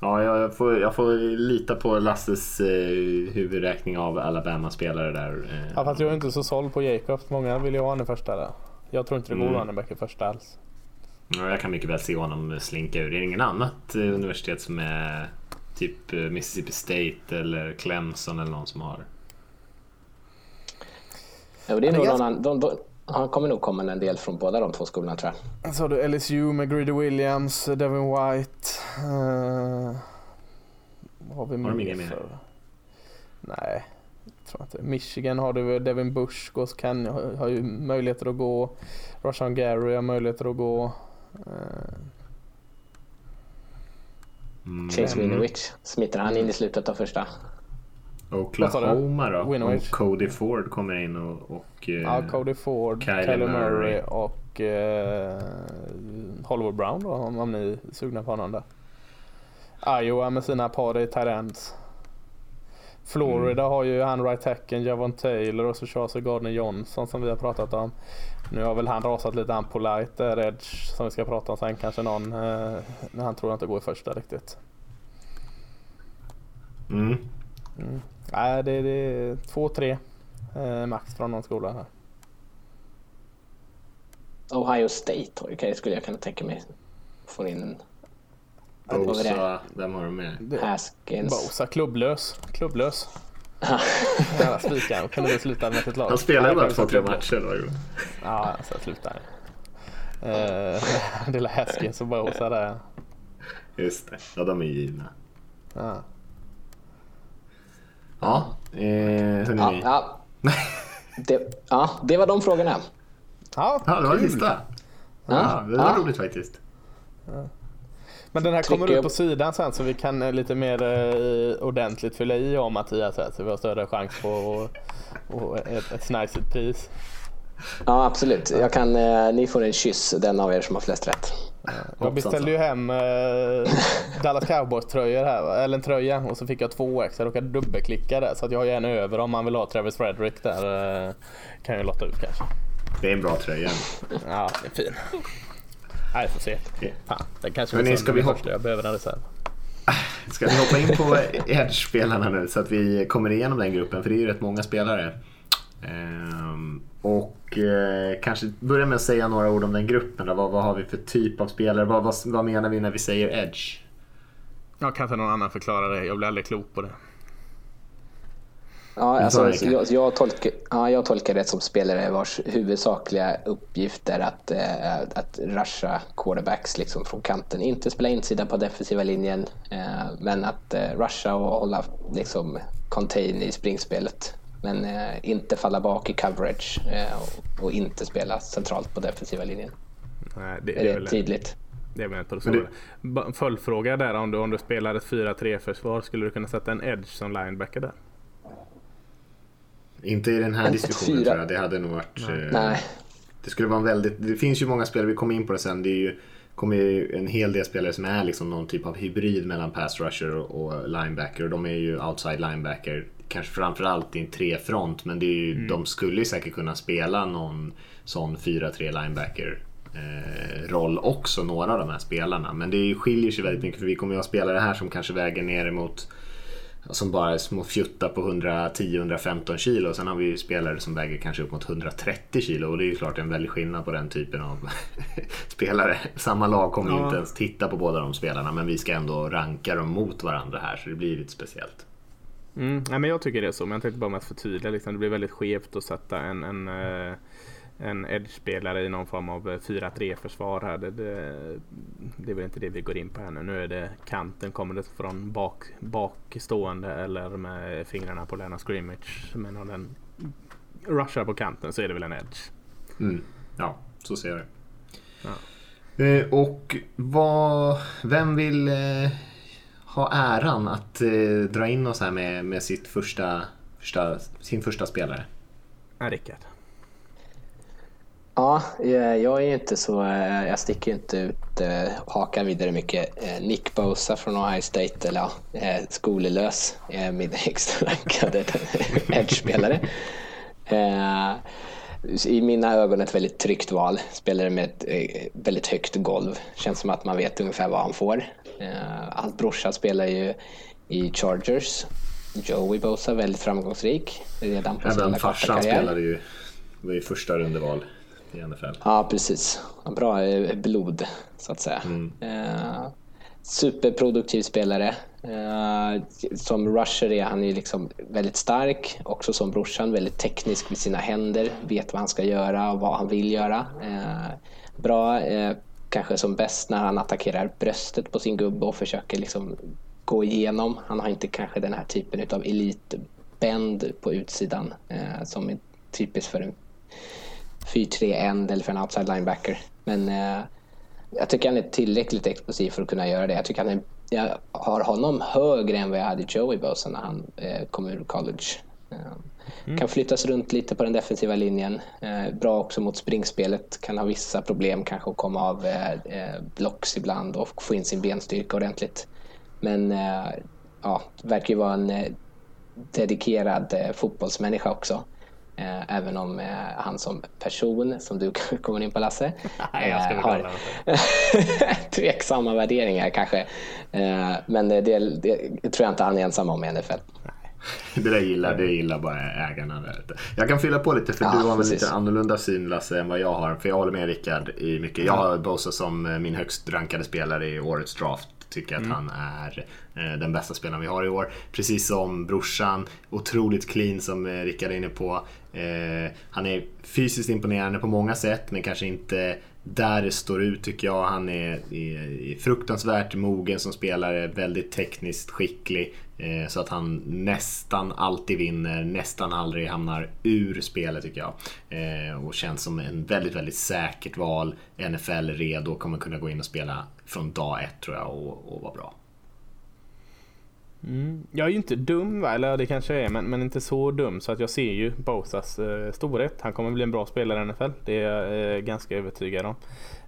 D: Ja, jag får, jag får lita på Lasses eh, huvudräkning av Alabama-spelare där.
E: Eh. Ja, fast jag är inte så såld på Jacobs. Många vill ju ha honom i första där. Jag tror inte det går mm. running back i första alls.
D: Ja, jag kan mycket väl se honom slinka ur. Det är inget annat eh, universitet som är typ eh, Mississippi State eller Clemson eller någon som har?
F: Ja, det är nog någon annan. De, de, han kommer nog komma en del från båda de två skolorna tror
E: jag. Så du LSU med Greedy Williams, Devin White. Uh, vad har vi mer? Har de inga mer? Nej, tror inte. Michigan har du Devin Bush och kan, har ju möjligheter att gå. Roshan Gary har möjligheter att gå. Uh,
F: Mm. Chase Winovich. Smiter han in i slutet av första?
D: Oklahoma då? Om Cody Ford kommer in och... och
E: ja, Cody Ford, Kylie, Murray. Och uh, Hollywood Brown då om, om ni är sugna på honom där. Iowa med sina par i Tyrants. Florida mm. har ju han right tacken Javon Taylor och så Charles Gardner Johnson som vi har pratat om. Nu har väl han rasat lite han Polite där, Edge som vi ska prata om sen kanske någon. Eh, han tror inte går i första riktigt.
D: Mm.
E: Mm. Nej, det, det är två, tre eh, max från någon skola här.
F: Ohio State okay, skulle jag kunna tänka mig får in en
D: Bosa, vem har du med?
F: Haskins.
E: Bosa, klubblös. Klubblös. Jävla spikaren. Kunde väl sluta med sitt lag.
D: Han spelade bara två, tre matcher då.
E: Ja, så slutade han. Uh, det är Haskins och Bosa där.
D: Just det, ja de är givna.
E: Ja.
D: Ja, eh, hörni.
F: Ja, ja. det, ja, det var de frågorna.
E: Ja,
D: ja det var det sista. Ja, det var ja. roligt faktiskt.
E: Men den här kommer upp på sidan sen så vi kan eh, lite mer eh, ordentligt fylla i om Mattias här så vi har större chans på och, och ett, ett snajsigt pris.
F: Ja absolut. Jag kan, eh, ni får en kyss den av er som har flest rätt.
E: Ja, jag beställde ju hem eh, Dallas Cowboys tröjor här, eller en tröja och så fick jag två ex. Jag råkade dubbelklicka där så att jag har ju en över om man vill ha Travis Frederick där. Eh, kan jag lotta ut kanske.
D: Det är en bra tröja.
E: Ja, det är fin. Nej, vi får se. Fan, den kanske
D: Men ska vi hoppa...
E: Jag behöver en reserv.
D: Ska vi hoppa in på Edge-spelarna nu så att vi kommer igenom den gruppen? För det är ju rätt många spelare. Ehm, och eh, kanske börja med att säga några ord om den gruppen. Då. Vad, vad har vi för typ av spelare? Vad, vad, vad menar vi när vi säger Edge?
E: Jag kan inte någon annan förklara det. Jag blir aldrig klok på det.
F: Ja, alltså, jag, jag, tolkar, ja, jag tolkar det som spelare vars huvudsakliga uppgift är att, eh, att rusha quarterbacks liksom från kanten. Inte spela insida på defensiva linjen, eh, men att eh, rusha och hålla liksom, contain i springspelet. Men eh, inte falla bak i coverage eh, och, och, inte spela centralt på defensiva linjen.
E: Nej, det,
F: är det, det tydligt?
E: Det är väl inte så. Det... Följdfråga där om du, om du spelar ett 4-3 försvar, skulle du kunna sätta en edge som linebacker där?
D: Inte i den här diskussionen tror jag. Det hade nog varit... Nej. Eh, det skulle vara en väldigt... Det finns ju många spelare, vi kommer in på det sen. Det är ju, kommer ju en hel del spelare som är liksom någon typ av hybrid mellan pass rusher och, linebacker. Och de är ju outside linebacker. Kanske framförallt i en trefront. Men det är ju, mm. de skulle ju säkert kunna spela någon sån 4-3 linebacker eh, roll också, några av de här spelarna. Men det skiljer sig väldigt mycket för vi kommer ju ha spelare här som kanske väger ner emot som bara är små fjuttar på 110-115 kilo. Sen har vi ju spelare som väger kanske upp mot 130 kilo och det är ju klart en väldig skillnad på den typen av spelare. Samma lag kommer ju inte ens titta på båda de spelarna men vi ska ändå ranka dem mot varandra här så det blir lite speciellt.
E: Mm, ja, men jag tycker det är så, men jag tänkte bara med att förtydliga. Liksom, det blir väldigt skevt att sätta en, en uh en edge-spelare i någon form av 4-3 försvar här. Det, det, det är väl inte det vi går in på här nu. Nu är det kanten, kommer det från bak, bakstående eller med fingrarna på Lena scrimmage. Men om den rushar på kanten så är det väl en edge.
D: Mm. Ja, så ser jag det. Ja. Eh, och vad, vem vill eh, ha äran att eh, dra in oss här med, med sitt första, första, sin första spelare?
E: Ja, Rickard.
F: Ja, jag är inte så... Eh, jag sticker inte ut eh, hakan vidare mycket. Eh, Nick Bosa från Ohio State, eller ja, skolelös, är min högst rankade edge-spelare. I mina ögon ett väldigt tryggt val. Spelare med ett väldigt högt golv. Känns som att man vet ungefär vad han får. Hans brorsa spelar ju i Chargers. Joey Bosa, väldigt framgångsrik. Redan på
D: Även farsan spelade ju, var ju första rundeval i NFL.
F: Ja, precis. Bra eh, blod, så att säga. Mm. Eh, superproduktiv spelare. Eh, som rusher är han ju liksom väldigt stark. Också som brorsan, väldigt teknisk med sina händer. Vet vad han ska göra och vad han vill göra. Eh, bra, eh, kanske som bäst när han attackerar bröstet på sin gubbe och försöker liksom gå igenom. Han har inte kanske den här typen av elitbänd på utsidan eh, som är typiskt för en 4-3-1 eller för en outside linebacker. Men eh, jag tycker han är tillräckligt explosiv för att kunna göra det. Jag tycker han är jag har honom högre än vad jag hade Joey Bosa när han eh, kom ur college. Mm. Kan flyttas runt lite på den defensiva linjen. Eh, bra också mot springspelet. Kan ha vissa problem kanske att komma av eh, eh blocks ibland och få in sin benstyrka ordentligt. Men eh, ja, verkar ju vara en eh, dedikerad eh, fotbollsmänniska också. Eh, även om eh, han som person, som du kommer in på Lasse,
E: Nej, eh, har
F: tveksamma värderingar kanske. Eh, men det, det, det, tror jag inte han är ensam om i NFL.
D: Det där gillar, det gillar bara ägarna. Där. Jag kan fylla på lite för ja, du har väl lite annorlunda syn Lasse än vad jag har. För jag håller med Rickard i mycket. Jag har Bosa som min högst rankade spelare i årets draft tycker att mm. han är eh, den bästa spelaren vi har i år. Precis som brorsan, otroligt clean som eh, Rickard är inne på. Eh, han är fysiskt imponerande på många sätt men kanske inte där det står ut tycker jag. Han är, är, är fruktansvärt mogen som spelare, väldigt tekniskt skicklig. Eh, så att han nästan alltid vinner, nästan aldrig hamnar ur spelet tycker jag. Eh, och känns som en väldigt, väldigt säkert val. NFL redo, kommer kunna gå in och spela från dag ett tror jag och, och vara bra.
E: Mm. Jag är ju inte dum, va? eller det kanske jag är, men, men inte så dum så att jag ser ju Bosas eh, storhet. Han kommer bli en bra spelare i NFL. Det är jag eh, ganska övertygad om.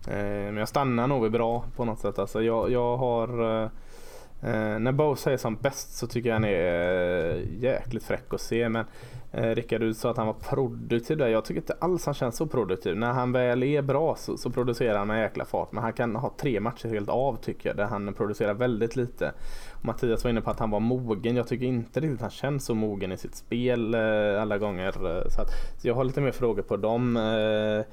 E: Eh, men jag stannar nog vid bra på något sätt. Alltså jag, jag har... Eh, eh när Bosa är som bäst så tycker jag han är eh, jäkligt fräck att se. Men Eh, Rickard, du sa att han var produktiv där. Jag tycker inte alls han känns så produktiv. När han väl är bra så, så producerar han med jäkla fart. Men han kan ha tre matcher helt av tycker jag, där han producerar väldigt lite. Mattias var inne på att han var mogen. Jag tycker inte riktigt att han känns så mogen i sitt spel eh, alla gånger. Eh, så, att, så jag har lite mer frågor på dem. Eh,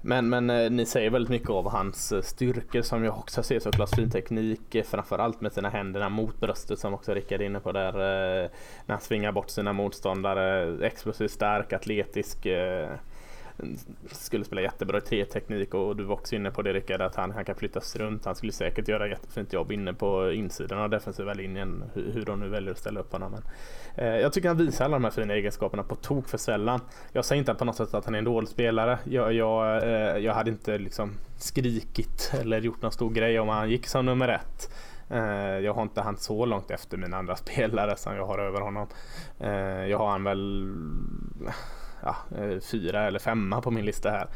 E: men, men eh, ni säger väldigt mycket av hans eh, styrkor som jag också ser såklart fin teknik eh, framförallt med sina händer mot bröstet som också Rickard är inne på där. Eh, när han svingar bort sina motståndare. Explosiv, stark, atletisk skulle spela jättebra i tre-teknik och du var också inne på det Rickard att han, han kan flyttas runt. Han skulle säkert göra jättefint jobb inne på insidan av defensiva linjen hur, hur de nu väljer att ställa upp honom. Men, eh, jag tycker han visar alla de här fina egenskaperna på tok för sällan. Jag säger inte på något sätt att han är en dålig spelare. Jag, jag, eh, jag hade inte liksom skrikit eller gjort någon stor grej om han gick som nummer ett. Eh, jag har inte han så långt efter mina andra spelare som jag har över honom. Eh, jag har han väl ja, eh, fyra eller femma på min lista här.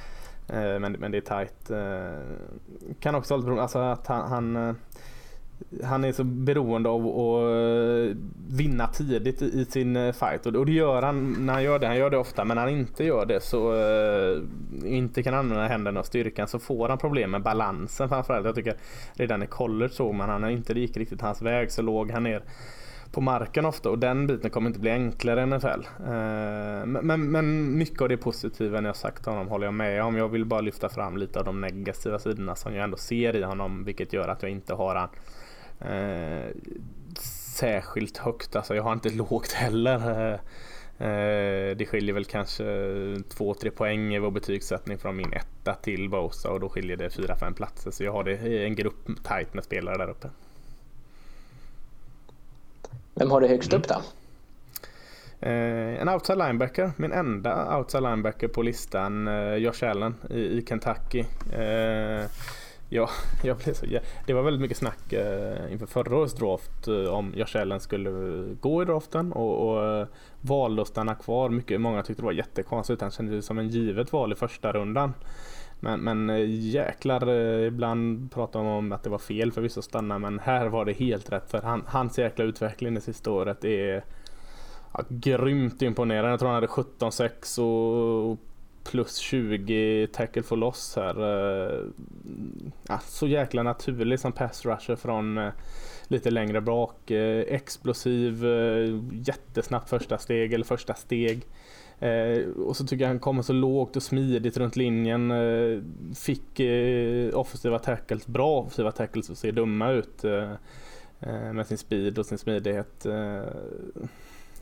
E: Eh, men, men det är tajt. Eh, kan också vara alltså att han, han, han är så beroende av att vinna tidigt i sin fight och det gör han när han gör det. Han gör det ofta men när han inte gör det så inte kan använda händerna och styrkan så får han problem med balansen framförallt. Jag tycker redan i college såg man han inte gick riktigt hans väg så låg han ner på marken ofta och den biten kommer inte bli enklare i NFL. Eh, men, men mycket av det positiva ni har sagt om honom håller jag med om. Jag vill bara lyfta fram lite av de negativa sidorna som jag ändå ser i honom vilket gör att jag inte har han eh, särskilt högt. Alltså jag har inte lågt heller. Eh, eh, det skiljer väl kanske 2-3 poäng i vår betygssättning från min etta till Bosa och då skiljer det 4-5 platser. Så jag har det i en grupp tight med spelare där uppe.
F: Vem har du högst upp då?
E: Eh, en outside linebacker, min enda outside linebacker på listan, eh, Josh Allen i, i Kentucky. Eh, ja, jag blev så, ja, det var väldigt mycket snack eh, inför förra årets draft eh, om Josh Allen skulle gå i draften och, och eh, valde att stanna kvar. Mycket, många tyckte det var jättekonstigt, han kändes som en givet val i första rundan. Men, men eh, jäklar, eh, ibland pratar man om att det var fel för vissa att stanna men här var det helt rätt för han, hans jäkla utveckling det sista året är ja, grymt imponerande. Jag tror han hade 17-6 och plus 20 tackle for loss här. Eh, ja, så jäkla naturlig som pass rusher från lite längre bak. Explosiv, jättesnabbt första steg eller första steg. Eh, och så tycker jag han kommer så lågt och smidigt runt linjen. Eh, fick eh, offensiva tackles, bra offensiva tackles och ser dumma ut eh, eh, med sin speed och sin smidighet. Eh,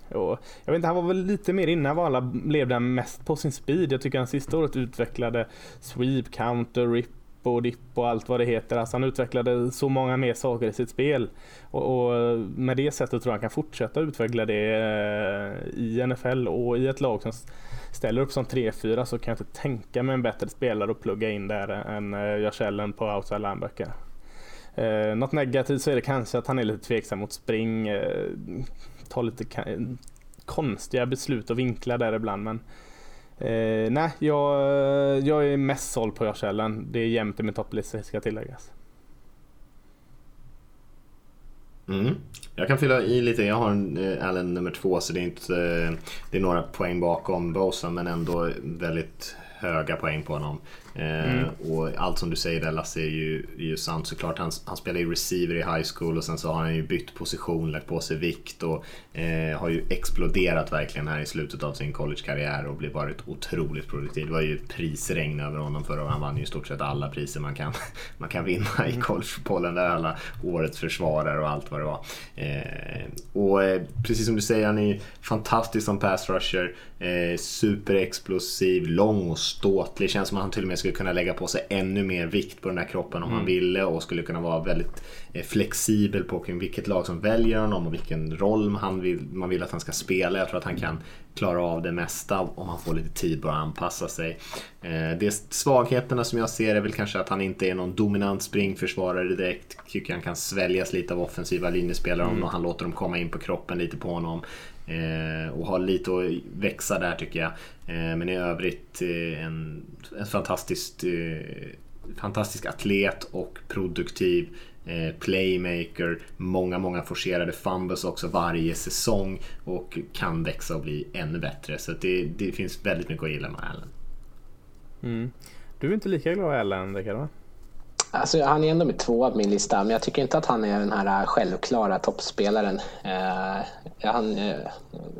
E: och jag vet inte, han var väl lite mer innan vad alla levde mest på sin speed. Jag tycker han sista året utvecklade sweep, counter, rip och dipp och allt vad det heter. Alltså han utvecklade så många mer saker i sitt spel. Och, och med det sättet tror jag han kan fortsätta utveckla det eh, i NFL och i ett lag som ställer upp som 3-4 så kan jag inte tänka mig en bättre spelare att plugga in där än eh, Josh Allen på outside linebacker. Eh, något negativt så är det kanske att han är lite tveksam mot spring. Eh, tar lite konstiga beslut och vinklar där ibland. Men eh, nej, jag, eh, jag är mest såld på Josh Allen. Det är jämnt i min topplista ska tilläggas.
D: Mm. Jag kan fylla i lite. Jag har en eh, Allen nummer två så det är, inte, eh, det är några poäng bakom Bosa men ändå väldigt höga poäng på honom. Eh, mm. och allt som du säger där Lasse är ju, är ju sant såklart. Han, han spelar ju receiver i high school och sen så har han ju bytt position, lagt på sig vikt och eh, har ju exploderat verkligen här i slutet av sin collegekarriär och blivit varit otroligt produktiv. Det var ju prisregn över honom förra året. Han vann ju i stort sett alla priser man kan, man kan vinna i mm. collegefotbollen. Där alla årets försvarare och allt vad det var. Eh, och eh, precis som du säger, han är fantastisk som pass rusher. Eh, superexplosiv, lång och ståtlig. Känns som att han till och med skulle kunna lägga på sig ännu mer vikt på den här kroppen om mm. han ville och skulle kunna vara väldigt eh, flexibel på vilket lag som väljer honom och vilken roll han vill, man vill att han ska spela. Jag tror att han kan klara av det mesta om han får lite tid bara anpassa sig. Eh, det svagheterna som jag ser är väl kanske att han inte är någon dominant springförsvarare direkt. Tycker han kan sväljas lite av offensiva linjespelare mm. om han låter dem komma in på kroppen lite på honom. Eh, och har lite att växa där tycker jag. Eh, men i övrigt eh, en, en fantastisk, fantastisk atlet och produktiv playmaker. Många, många forcerade fumbles också varje säsong och kan växa och bli ännu bättre. Så det, det finns väldigt mycket att gilla med Allen.
E: Mm. Du är inte lika glad i Allen, Rickard?
F: Alltså, han är ändå med tvåa på min lista, men jag tycker inte att han är den här självklara toppspelaren. Eh, han eh,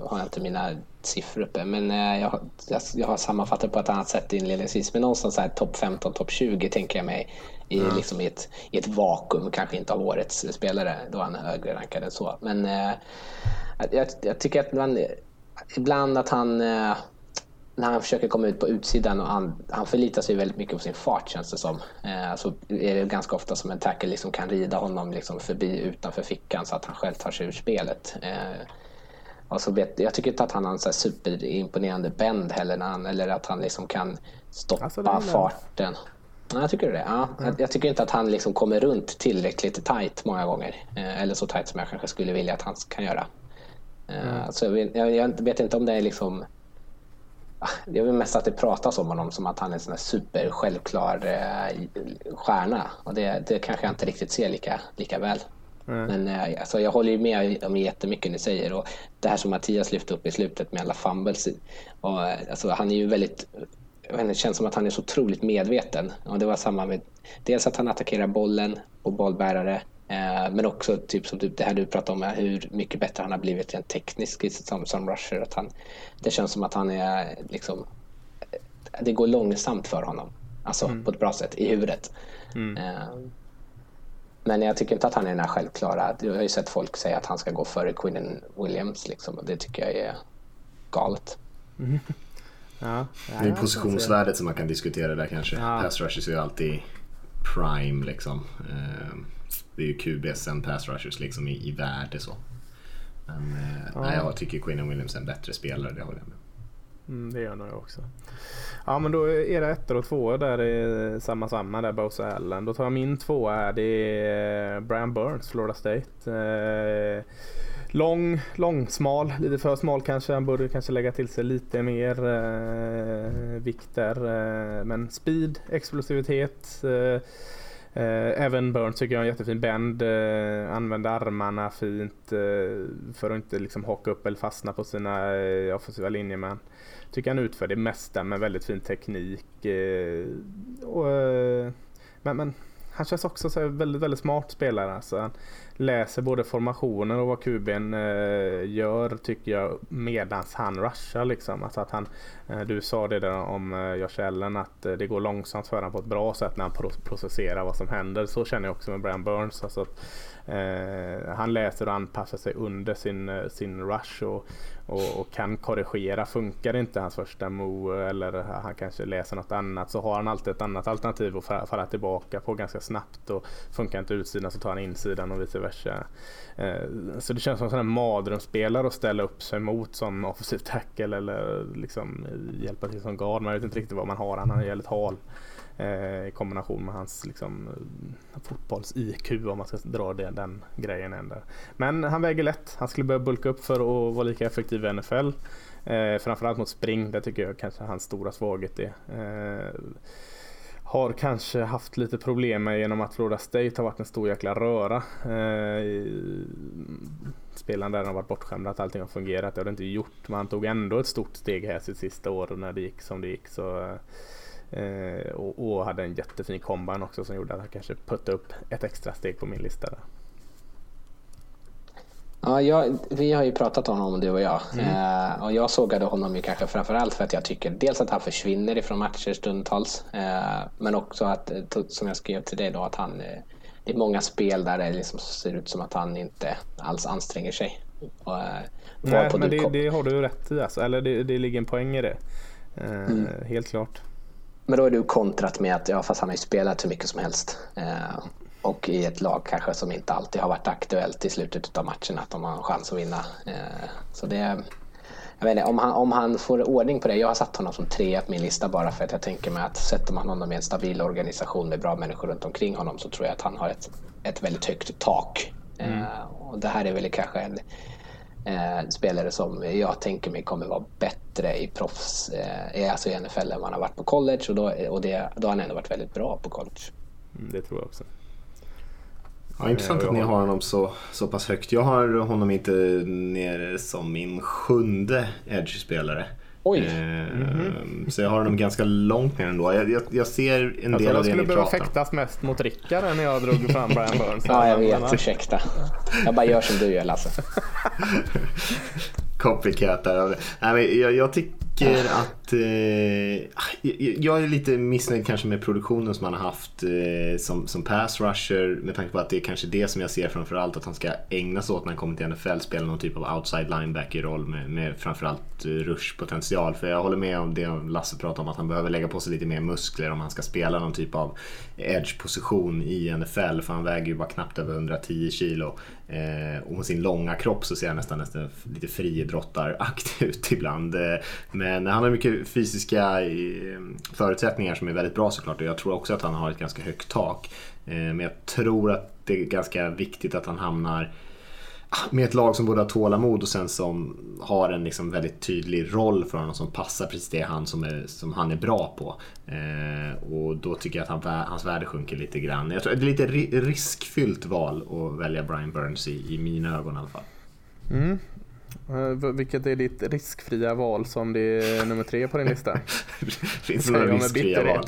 F: har jag inte mina siffror uppe, men eh, jag, jag, jag, har sammanfattat på ett annat sätt inledningsvis. Men någonstans här topp 15, topp 20 tänker jag mig i, mm. liksom i, ett, i ett vakuum, kanske inte av årets spelare då han är högre rankad än så. Men jag, jag, tycker att man, ibland att han när han försöker komma ut på utsidan och han, han förlitar sig väldigt mycket på sin fart känns det som. Eh, så är det ganska ofta som en tackle liksom kan rida honom liksom förbi utanför fickan så att han själv tar sig ur spelet. Eh, och så vet, jag tycker inte att han har en så superimponerande bend heller, när han, eller att han liksom kan stoppa alltså, farten. Ja, jag tycker det. Ja. Mm. Jag, tycker inte att han liksom kommer runt tillräckligt tight många gånger. Eh, eller så tight som jag kanske skulle vilja att han kan göra. Eh, mm. Så jag jag, jag vet inte om det är liksom det är väl mest att det pratas om honom som att han är en sån här super självklar eh, stjärna. Och det, det kanske jag inte riktigt ser lika, lika väl. Mm. Men eh, alltså, jag håller ju med om jättemycket ni säger. Och det här som Mattias lyfte upp i slutet med alla fumbles. Och, alltså, han är ju väldigt det känns som att han är så otroligt medveten. Och det var samma med dels att han attackerar bollen och bollbärare Eh, men också typ som det här du pratade om, hur mycket bättre han har blivit rent tekniskt som, som rusher. Att han, det känns som att han är liksom, det går långsamt för honom. Alltså mm. på ett bra sätt, i huvudet. Mm. Eh, men jag tycker inte att han är den här självklara. Jag har ju sett folk säga att han ska gå före Quinnen Williams. Liksom, och det tycker jag är galet.
E: Mm. Ja,
D: det är positionsvärdet som man kan diskutera där kanske. Ja. Pass rushers är ju alltid prime liksom. Det är ju QBs sen pass rushers liksom i, i värde så. Men eh, ja. nej, jag tycker Quinn Williams är en bättre spelare, det håller jag med
E: mm, Det gör nog jag också. Ja men då är det ettor och tvåor där är samma samma där Bosa Allen. Då tar jag min tvåa här. Det är Brian Burns, Florida State. Eh, lång, lång, smal. Lite för smal kanske. Han borde kanske lägga till sig lite mer eh, vikt där. Eh, men speed, explosivitet. Eh, Eh, även Burns tycker jag är en jättefin bend. Eh, använder armarna fint eh, för att inte liksom haka upp eller fastna på sina eh, offensiva linjemän. Tycker han utför det mesta med väldigt fin teknik. Och, men, men han känns också så väldigt, väldigt smart spelare. Alltså. Han läser både formationer och vad QBn eh, gör tycker jag medans han rushar. Liksom. Alltså att han, eh, du sa det där om eh, Josh Allen att eh, det går långsamt för honom på ett bra sätt när han processerar vad som händer. Så känner jag också med Brian Burns. Alltså att, eh, han läser och anpassar sig under sin, eh, sin rush och, och, och, kan korrigera. Funkar inte hans första move eller han kanske läser något annat så har han alltid ett annat alternativ att falla tillbaka på ganska snabbt. Och funkar inte utsidan så tar han insidan och vice versa. Eh, så det känns som en sån här mardrömsspelare att ställa upp sig mot som offensiv tackle eller liksom hjälpa till som guard. Man vet inte riktigt vad man har. Han är jävligt hal. Eh, I kombination med hans liksom, eh, fotbolls-IQ om man ska dra det, den grejen ända. Men han väger lätt. Han skulle börja bulka upp för att vara lika effektiv i NFL. Eh, framförallt mot spring, det tycker jag kanske hans stora svaghet är. Eh, har kanske haft lite problem med genom att Florida State har varit en stor jäkla röra. Eh, där har varit bortskämda att allting har fungerat. Det har det inte gjort, men han tog ändå ett stort steg här sitt sista år när det gick som det gick. Så, eh, eh, och, och, hade en jättefin combine också som gjorde att han kanske puttade upp ett extra steg på min lista. Där.
F: Ja, jag, vi har ju pratat om honom du och jag. Mm. Eh, och jag sågade honom ju kanske framförallt för att jag tycker dels att han försvinner ifrån matcher stundtals. Eh, men också att, som jag skrev till dig då, att han... Eh, det är många spel där det liksom ser ut som att han inte alls anstränger sig. Och, eh,
E: Nej, men det, det, har du rätt i alltså. Eller det, det ligger en poäng i det. Eh, mm. Helt klart.
F: Men då är du kontrat med att ja, fast han har ju spelat hur mycket som helst. Eh, och i ett lag kanske som inte alltid har varit aktuellt i slutet av matchen att de har en chans att vinna. Eh, så det, jag vet inte, om, han, om han får ordning på det. Jag har satt honom som tre på min lista bara för att jag tänker mig att sätter man honom i en stabil organisation med bra människor runt omkring honom så tror jag att han har ett, ett väldigt högt tak. Mm. Uh, och det här är väl kanske en uh, spelare som jag tänker mig kommer vara bättre i proffs, uh, alltså i NFL än man har varit på college och, då, och det, då har han ändå varit väldigt bra på college.
E: Mm, det tror jag också.
D: Ja, intressant att ni har honom så, så pass högt. Jag har honom inte nere som min sjunde Edge-spelare.
F: Oj! Eh, mm-hmm.
D: Så jag har honom ganska långt ner ändå. Jag, jag, jag ser en jag del av det ni pratar om. Jag skulle behöva
E: fäktas mest mot Rickard när jag drog fram Brian Burns.
F: ja, jag vet. Ursäkta. Jag bara gör som du gör Lasse.
D: Copycat där. Nej, men jag, jag tycker att... Eh, jag är lite missnöjd kanske med produktionen som han har haft eh, som, som pass rusher. Med tanke på att det är kanske det som jag ser framförallt att han ska ägna sig åt när han kommer till NFL. Spela någon typ av outside linebacker-roll med, med framförallt rushpotential. Eh, rush-potential. För jag håller med om det Lasse pratade om att han behöver lägga på sig lite mer muskler om han ska spela någon typ av edge-position i NFL. För han väger ju bara knappt över 110 kilo. Eh, och med sin långa kropp så ser han nästan, nästan lite friidrottaraktig ut ibland. Eh, men han har mycket fysiska eh, förutsättningar som är väldigt bra såklart och jag tror också att han har ett ganska högt tak. Eh, men jag tror att det är ganska viktigt att han hamnar med ett lag som både har tålamod och sen som har en liksom väldigt tydlig roll för honom som passar precis det han som, är, som han är bra på. Eh, och då tycker jag att han, hans värde sjunker lite grann. Jag tror det är lite riskfyllt val att välja Brian Burns i, i mina ögon i alla fall.
E: Mm. Uh, vilket är ditt riskfria val som det är nummer tre på din lista?
D: Finns några riskfria val?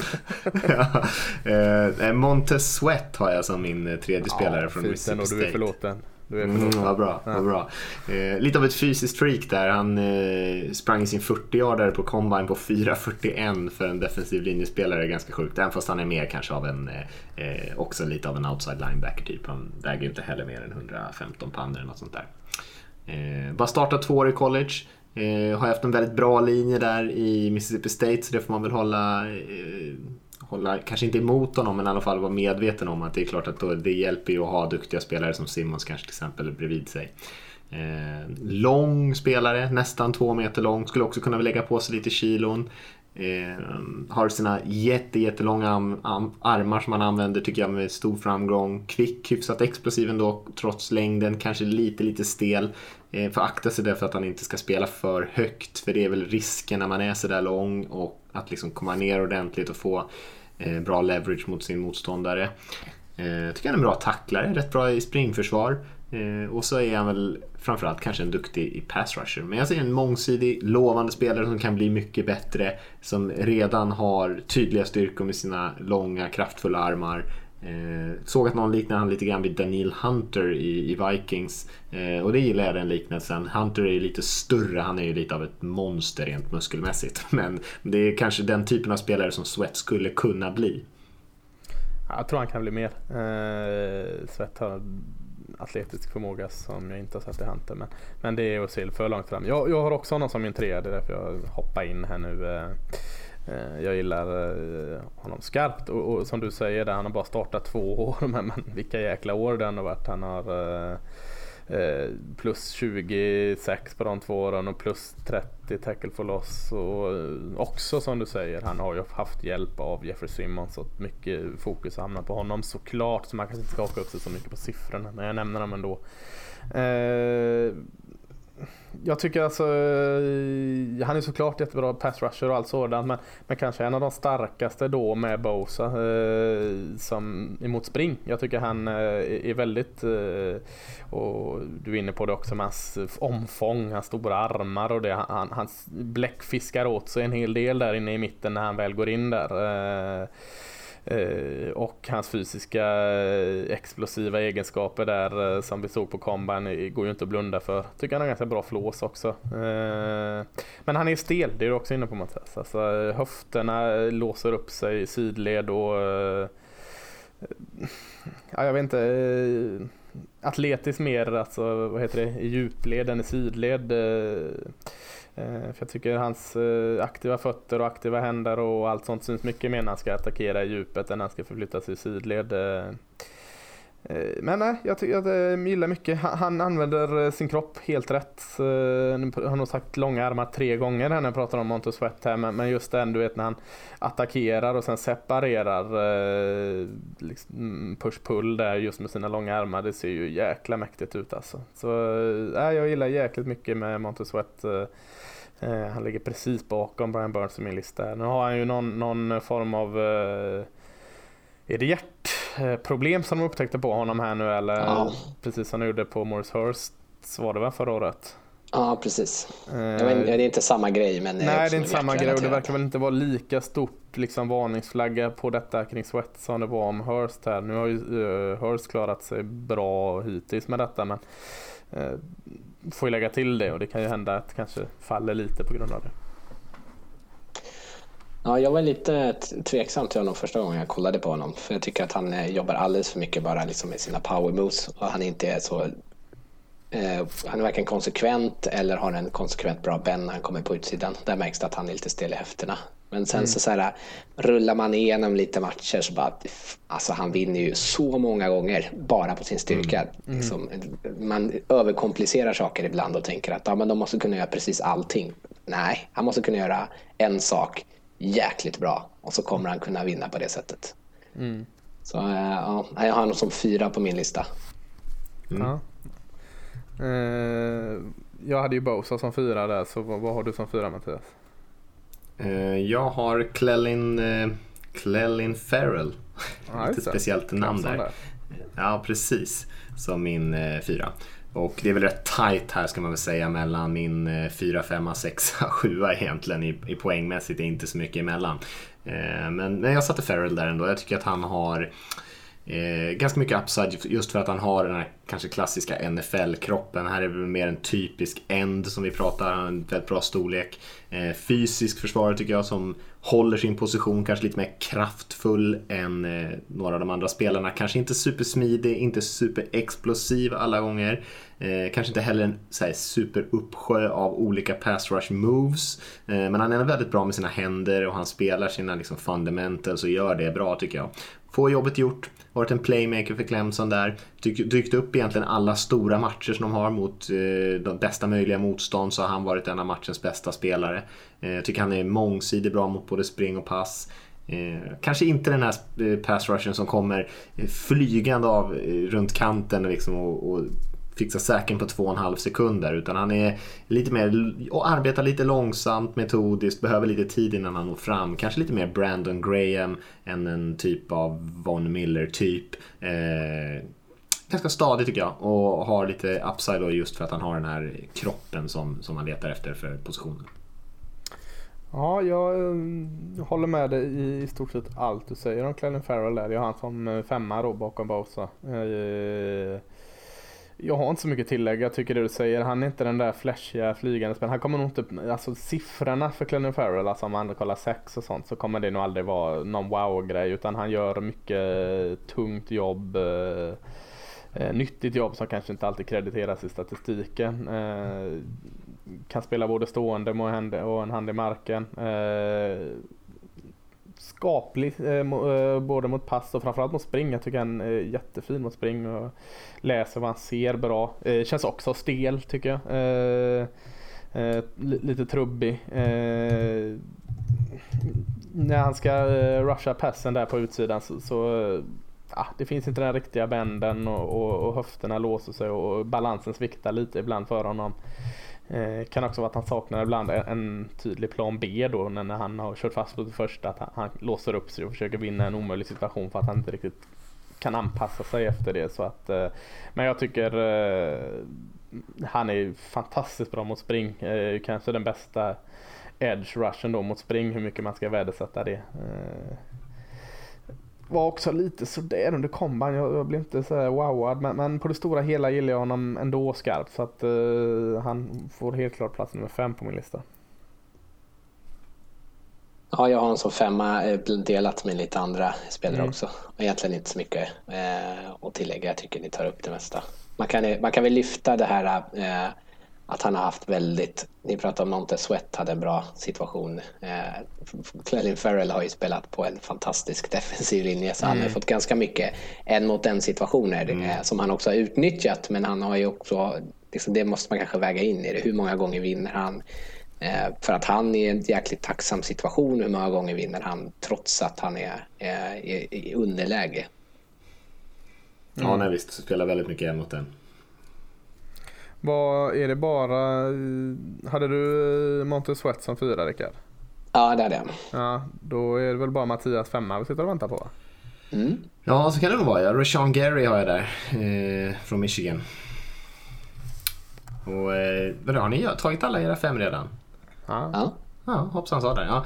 D: ja. uh, Montez Sweat har jag som min tredje ja, spelare från Mississippi State.
E: Du är förlåten.
D: Mm, vad bra. Ja. Vad bra. Eh, lite av ett fysiskt freak där. Han eh, sprang sin 40-yardare på combine på 4.41 för en defensiv linjespelare. Ganska sjukt. Även fast han är mer kanske av en, eh, eh också lite av en outside linebacker typ. Han väger ju inte heller mer än 115 pannor eller något sånt där. Eh, bara startat två år i college. Eh, har haft en väldigt bra linje där i Mississippi State så det får man väl hålla eh, hålla, kanske inte emot honom, men i alla fall vara medveten om att det är klart att då, det hjälper ju att ha duktiga spelare som Simons kanske till exempel bredvid sig. Eh, lång spelare, nästan två meter lång, skulle också kunna lägga på sig lite kilon. Eh, har sina jätte, jättelånga armar som han använder tycker jag med stor framgång. Kvick, hyfsat explosiv ändå trots längden, kanske lite, lite stel. Eh, för akta sig därför att han inte ska spela för högt för det är väl risken när man är sådär lång och att liksom komma ner ordentligt och få Eh, bra leverage mot sin motståndare. Eh, jag tycker han är en bra tacklare, rätt bra i springförsvar. Eh, och så är han väl framförallt kanske en duktig i pass rusher. Men jag ser en mångsidig, lovande spelare som kan bli mycket bättre. Som redan har tydliga styrkor med sina långa, kraftfulla armar. Eh, såg att någon liknade han lite grann vid Daniel Hunter i, i Vikings. Eh, och det gillar jag den liknelsen. Hunter är ju lite större, han är ju lite av ett monster rent muskelmässigt. Men det är kanske den typen av spelare som Sweat skulle kunna bli.
E: Jag tror han kan bli mer. Eh, Sweat har atletisk förmåga som jag inte har sett i Hunter. Men, men det är att se för långt fram. Jag, jag har också honom som min trea, det är därför jag hoppar in här nu. Eh, Eh, Eh, jag gillar eh, honom skarpt och, och, som du säger, där, han har bara startat två år men, vilka jäkla år det har varit. Han har eh, eh plus 26 på de två åren och plus 30 tackle for loss. Och också som du säger, han har ju haft hjälp av Jeffrey Simmons och mycket fokus har hamnat på honom såklart. Så man kanske inte ska haka upp sig så mycket på siffrorna, men jag nämner dem ändå. Eh, jag tycker alltså, eh, han är såklart jättebra pass rusher och allt sådant men, men kanske en av de starkaste då med Bosa eh, som emot spring. Jag tycker han eh, är väldigt, eh, och du är inne på det också med hans omfång, hans stora armar och det. Han, han bläckfiskar åt sig en hel del där inne i mitten när han väl går in där. Eh, Eh, och hans fysiska eh, explosiva egenskaper där eh, som vi såg på Combine går ju inte att blunda för. Tycker han har ganska bra flås också. Men han är stel, det är du också inne på Mattias. Alltså, höfterna låser upp sig i sidled och ja, jag vet inte. Atletiskt mer, alltså vad heter det, i djupled än i sidled. Eh, för jag tycker hans eh, aktiva fötter och aktiva händer och allt sånt syns mycket mer när han ska attackera i djupet än när han ska förflytta sig i sidled. Eh. Men nej, jag, tycker, jag gillar mycket. Han använder sin kropp helt rätt. Han har nog sagt långa armar tre gånger när jag pratar om Montus Sweat här. Men just den du vet när han attackerar och sen separerar liksom mm, push-pull där just med sina långa armar. Det ser ju jäkla mäktigt ut alltså. Så nej, jag gillar jäkligt mycket med Montus Sweat. Eh, han ligger precis bakom Brian Burns i min lista. Nu har han ju någon, någon form av eh, är det hjärtproblem som de upptäckte på honom här nu eller? Ja. Precis som de gjorde på Morris Hurst var det väl förra året?
F: Ja, precis. Eh, vet, det är inte samma grej. Men
E: nej, det är inte samma grej och det verkar väl inte vara lika stort liksom, varningsflagga på detta kring Sweat som det var om Hurst här. Nu har ju uh, Hurst klarat sig bra hittills med detta men Eh, får ju lägga till det och det kan ju hända att det kanske faller lite på grund av det.
F: Ja, jag var lite tveksam till honom första gången jag kollade på honom. För jag tycker att han eh, jobbar alldeles för mycket bara liksom med sina power moves och han inte är så eh, han är varken konsekvent eller har en konsekvent bra bend när han kommer på utsidan. Där märks det att han är lite stel i höfterna. Men sen mm. så, så här, rullar man igenom lite matcher så bara, alltså han vinner ju så många gånger bara på sin styrka. Mm. Mm. Liksom, man överkomplicerar saker ibland och tänker att ja, men de måste kunna göra precis allting. Nej, han måste kunna göra en sak jäkligt bra och så kommer han kunna vinna på det sättet. Mm. Så äh, ja, jag har honom som fyra på min lista.
E: Ja. Uh, jag hade ju Bosa som fyra där, så vad, vad har du som fyra Mattias?
D: Uh, jag har Clellin, uh, Clellin Farrell. Ah, Lite speciellt namn där. där. Ja, precis. Som min fyra. Och det är väl rätt tight här ska man väl säga mellan min 4, 5, 6, 7 egentligen i, i poängmässigt. Det är inte så mycket emellan. Eh, men, men jag satte Farrell där ändå. Jag tycker att han har Eh, ganska mycket upside just för att han har den här kanske klassiska NFL-kroppen. Här är det mer en typisk end som vi pratar, han har en väldigt bra storlek. Eh, fysisk försvarare tycker jag som håller sin position, kanske lite mer kraftfull än eh, några av de andra spelarna. Kanske inte supersmidig, inte superexplosiv alla gånger. Eh, kanske inte heller en här, superuppsjö av olika pass rush moves. Eh, men han är väldigt bra med sina händer och han spelar sina liksom, fundamentals och gör det bra tycker jag. Få jobbet gjort, varit en playmaker för Clemson där. Dykt, dykt upp egentligen alla stora matcher som de har mot eh, de bästa möjliga motstånd så har han varit en av matchens bästa spelare. Eh, jag tycker han är mångsidig bra mot både spring och pass. Eh, kanske inte den här eh, pass rushen som kommer eh, flygande av eh, runt kanten liksom, och, och fixa säken på två och en halv sekunder utan han är lite mer och arbetar lite långsamt, metodiskt, behöver lite tid innan han når fram. Kanske lite mer Brandon Graham än en typ av Von Miller typ. Eh, ganska stadig tycker jag och har lite upside då just för att han har den här kroppen som, som han letar efter för positionen.
E: Ja, jag eh, håller med dig i, i stort sett allt du säger om Clelin Farrell där. Jag har han som femma då bakom Bosa. Uh, jag har inte så mycket tillägg. Jag tycker det du säger. Han är inte den där flashiga flygande spelaren. Han kommer nog inte... Alltså siffrorna för Clennon Farrell, alltså om man kollar sex och sånt, så kommer det nog aldrig vara någon wow-grej. Utan han gör mycket eh, tungt jobb. Eh, eh, nyttigt jobb som kanske inte alltid krediteras i statistiken. Eh, kan spela både stående och en hand i marken. Eh, skaplig eh, eh, både mot pass och framförallt mot spring. Jag tycker han är jättefin mot spring och läser vad han ser bra. Eh, känns också stel tycker jag. Eh, lite trubbig. När han ska rusha passen där på utsidan så, så ja, det finns inte den riktiga bänden och, och, och höfterna låser sig och balansen sviktar lite ibland för honom. Eh, kan också vara att han saknar ibland en tydlig plan B då när, han har kört fast på det första att han, han, låser upp sig och försöker vinna en omöjlig situation för att han inte riktigt kan anpassa sig efter det. Så att, eh, men jag tycker eh, han är fantastiskt bra mot spring. Eh, kanske den bästa edge rushen då mot spring hur mycket man ska värdesätta det. Eh, var också lite sådär under komban. Jag, jag blev inte så wowad. Men, men, på det stora hela gillar jag honom ändå skarpt. Så att uh, han får helt klart plats nummer fem på min lista.
F: Ja, jag har honom som femma delat med lite andra spelare mm. också. Egentligen inte så mycket eh, att tillägga. Jag tycker ni tar upp det mesta. Man kan, man kan väl lyfta det här eh, att han har haft väldigt, ni pratar om Monte Sweat hade en bra situation. Eh, Clelin Farrell har ju spelat på en fantastisk defensiv linje så mm. han har mm. fått ganska mycket en mot en situationer mm. eh, som han också har utnyttjat men han har ju också, liksom, det måste man kanske väga in i det, hur många gånger vinner han? Eh, för att han är i en jäkligt tacksam situation, hur många gånger vinner han trots att han är eh, i, i underläge?
D: Mm. Ja, nej visst, spelar väldigt mycket en mot en.
E: Vad är det bara... Hade du Monte Sweat som fyra Rickard?
F: Ja det hade jag.
E: Ja, då är det väl bara Mattias femma vi sitter och väntar på
D: mm. Ja så kan det nog vara ja. Rashawn Gary har jag där. Eh, från Michigan. Och eh, vadå, har ni tagit alla era fem redan?
F: Ja. ja.
D: Ja, hoppsan sa det. Ja.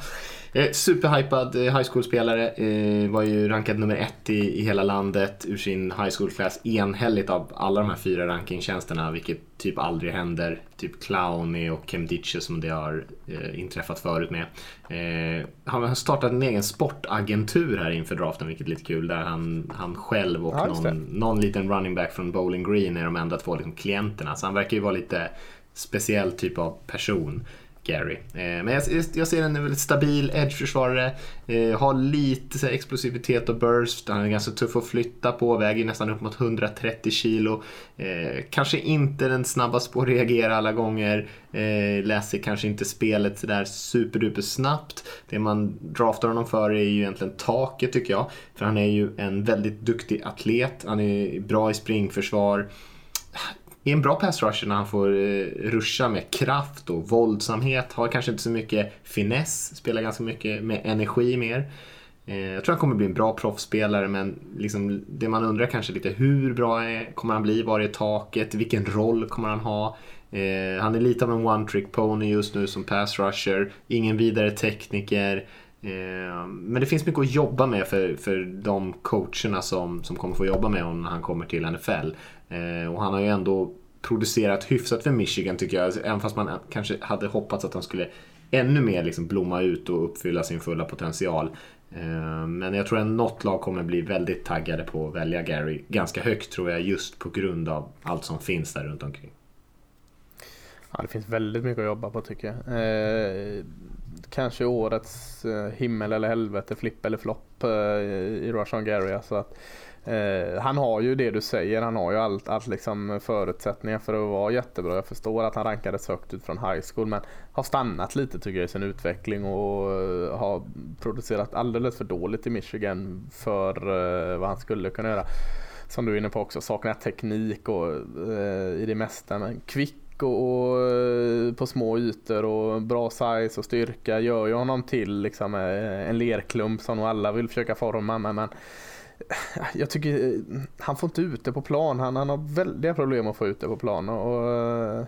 D: Eh, superhypad eh, high school-spelare. Eh, var ju rankad nummer ett i, i hela landet ur sin high school-klass enhälligt av alla de här fyra rankingtjänsterna, vilket typ aldrig händer. Typ Clowny och Chem som det har eh, inträffat förut med. Eh, han har startat en egen sportagentur här inför draften, vilket är lite kul. Där han, han själv och ja, någon, någon liten running back från Bowling Green är de enda två liksom, klienterna. Så han verkar ju vara lite speciell typ av person. Gary. Eh, men jag, jag, ser en väldigt stabil edge-försvarare. Eh, har lite så här, explosivitet och burst. Han är ganska tuff att flytta på. Väger nästan upp mot 130 kilo. Eh, kanske inte den snabbaste på att reagera alla gånger. Eh, läser kanske inte spelet sådär superduper snabbt. Det man draftar honom för är ju egentligen taket tycker jag. För han är ju en väldigt duktig atlet. Han är bra i springförsvar är en bra pass rusher när han får eh, ruscha med kraft och våldsamhet. Har kanske inte så mycket finess, spelar ganska mycket med energi mer. Eh, jag tror han kommer bli en bra proffsspelare men liksom, det man undrar kanske lite hur bra är, kommer han bli? Var är taket? Vilken roll kommer han ha? Eh, han är lite av en one-trick pony just nu som pass rusher. Ingen vidare tekniker. Eh, men det finns mycket att jobba med för, för de coacherna som, som kommer få jobba med honom när han kommer till NFL. Eh, och han har ju ändå producerat hyfsat för Michigan tycker jag. Även fast man kanske hade hoppats att han skulle ännu mer liksom blomma ut och uppfylla sin fulla potential. Eh, men jag tror att något lag kommer bli väldigt taggade på att välja Gary ganska högt tror jag just på grund av allt som finns där runt omkring.
E: Ja, det finns väldigt mycket att jobba på tycker jag. Eh, kanske årets eh, himmel eller helvete, flipp eller flopp eh, i Russian Gary. Alltså att, eh, han har ju det du säger, han har ju allt, allt liksom förutsättningar för att vara jättebra. Jag förstår att han rankades högt ut från high school men har stannat lite tycker jag i sin utveckling och eh, har producerat alldeles för dåligt i Michigan för eh, vad han skulle kunna göra. Som du är inne på också, saknar teknik och eh, i det mesta. Men kvick och, och, på små ytor och bra size och styrka gör ju honom till liksom eh, en lerklump som nog alla vill försöka forma. Men, men jag tycker eh, han får inte ut det på plan. Han, han har väldiga problem att få ut det på plan. Och, eh,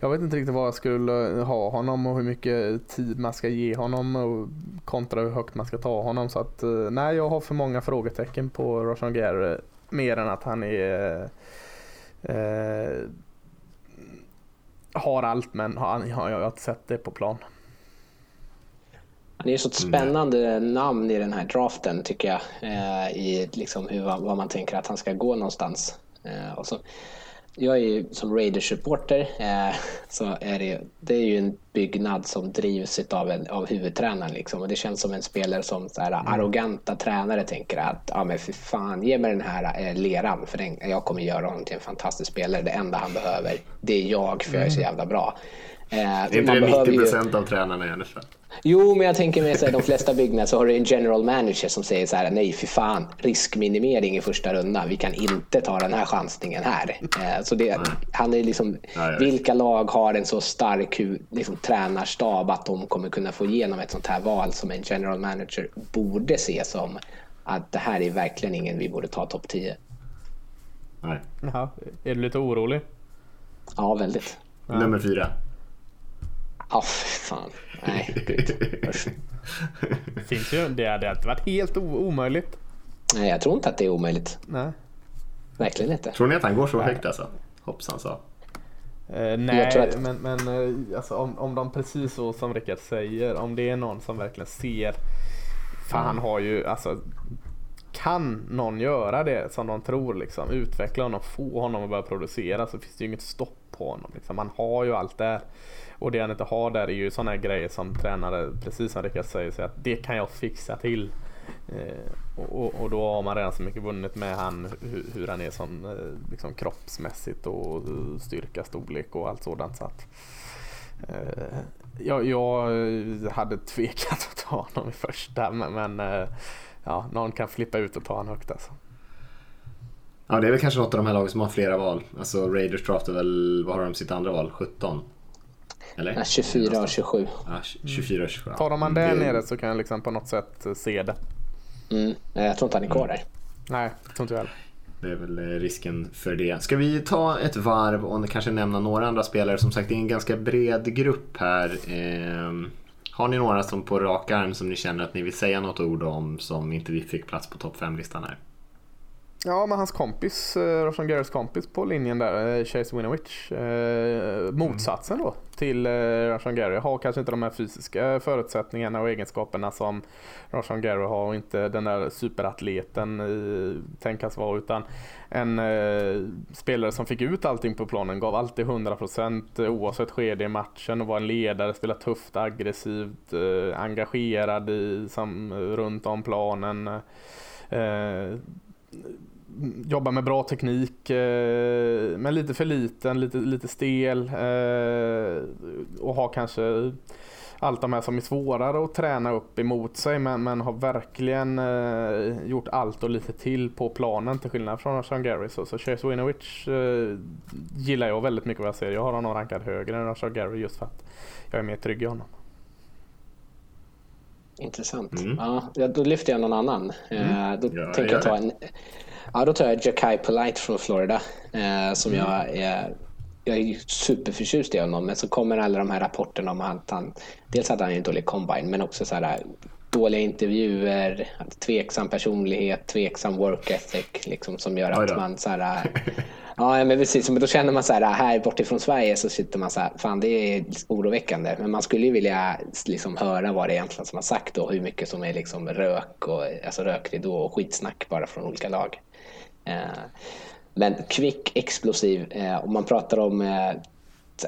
E: jag vet inte riktigt vad jag skulle ha honom och hur mycket tid man ska ge honom och kontra hur högt man ska ta honom. Så att eh, nej, jag har för många frågetecken på Roshan Gare mer än att han är eh, har allt men jag har jag inte sett det på plan.
F: Det är så ett spännande mm. namn i den här draften tycker jag. Eh, I liksom hur, vad man tänker att han ska gå någonstans. Eh, och så, jag är ju som Raiders-supporter eh, så är det, det är ju en byggnad som drivs av, en, av huvudtränaren. Liksom. Och det känns som en spelare som så här, mm. arroganta tränare tänker att ja, men för fan, ge mig den här eh, leran för den, jag kommer göra honom till en fantastisk spelare. Det enda han behöver, det är jag för jag är så mm. jävla bra.
D: Eh, är inte det 90 procent ju... av tränarna i NFL?
F: Jo, men jag tänker med så de flesta byggnader så har du en general manager som säger så här, nej för fan, riskminimering i första rundan, vi kan inte ta den här chansningen här. Eh, så det, han är liksom, nej, vilka lag har en så stark liksom, tränarstab att de kommer kunna få igenom ett sånt här val som en general manager borde se som att det här är verkligen ingen vi borde ta topp 10.
E: Nej. Jaha, är du lite orolig?
F: Ja, väldigt.
D: Nummer fyra.
F: Ja, oh, fan. Nej,
E: Finns ju, det hade inte varit helt omöjligt.
F: Nej, jag tror inte att det är omöjligt. Nej. Verkligen inte.
D: Tror ni att han går så högt alltså? Hoppsan sa.
E: Uh, nej, att... men, men uh, alltså, om, om de precis så som Rickard säger, om det är någon som verkligen ser, för han har ju, alltså kan någon göra det som de tror, liksom, utveckla honom, få honom att börja producera så finns det ju inget stopp på honom. Liksom. Han har ju allt där. Och det han inte har där är ju sådana grejer som tränare, precis som Rickard säger, så att det kan jag fixa till. Eh, och, och, då har man redan så mycket vunnit med han, hur, hur han är som eh, liksom kroppsmässigt och eh, styrka, storlek och allt sådant. Så att, eh, jag, jag, eh, hade tvekat att ta honom i första men, men eh, ja, någon kan flippa ut och ta honom högt alltså.
D: Ja, det är väl kanske något av de här lagen som har flera val. Alltså Raiders draftar väl, vad har de sitt andra val? 17?
F: Eller? Ja, 24 och 27.
D: Ja, 24 och 27.
E: Tar man det nere så kan jag liksom på något sätt se det.
F: Mm. Jag tror inte han är kvar där.
E: Nej, jag tror inte jag heller.
D: Det är väl eh, risken för det. Ska vi ta ett varv och kanske nämna några andra spelare? Som sagt, det är en ganska bred grupp här. Eh, har ni några som på rak arm som ni känner att ni vill säga något ord om som inte vi fick plats på topp 5-listan här?
E: Ja, men hans kompis, eh, Roshan Garys kompis på linjen där, eh, Chase Winovich. Eh, motsatsen då till eh, Roshan Gary. Har kanske inte de här fysiska förutsättningarna och egenskaperna som Roshan Gary har och inte den där superatleten tänkas vara utan en eh, spelare som fick ut allting på planen, gav alltid 100% eh, oavsett skede i matchen och var en ledare, spelade tufft, aggressivt, eh, engagerad i, som, runt om planen. Eh, jobbar med bra teknik eh, men lite för liten, lite, lite stel eh, och har kanske allt de här som är svårare att träna upp emot sig men, men har verkligen eh, gjort allt och lite till på planen till skillnad från Sean Gary. Så, så Chase Winovich eh, gillar jag väldigt mycket vad jag ser. Jag har honom rankad högre än Sean Gary just för att jag är mer trygg i honom.
F: Intressant. Mm. Ja, då lyfter jag någon annan. Mm. Eh, då ja, tänker jag ta en Ja, då tar jag Jakai Polite från Florida. Eh, som mm. jag är jag är superförtjust i honom, men så kommer alla de här rapporterna om att han... Dels att han är en dålig combine, men också så här, dåliga intervjuer, tveksam personlighet, tveksam work ethic liksom, som gör att man så här, Ja, men precis. Men då känner man så här, här bortifrån Sverige så sitter man så här, fan det är oroväckande. Men man skulle ju vilja liksom höra vad det är egentligen som har sagt och hur mycket som är liksom rök och alltså rökridå och skitsnack bara från olika lag. Eh, men kvick, explosiv. Eh, om man pratar om eh,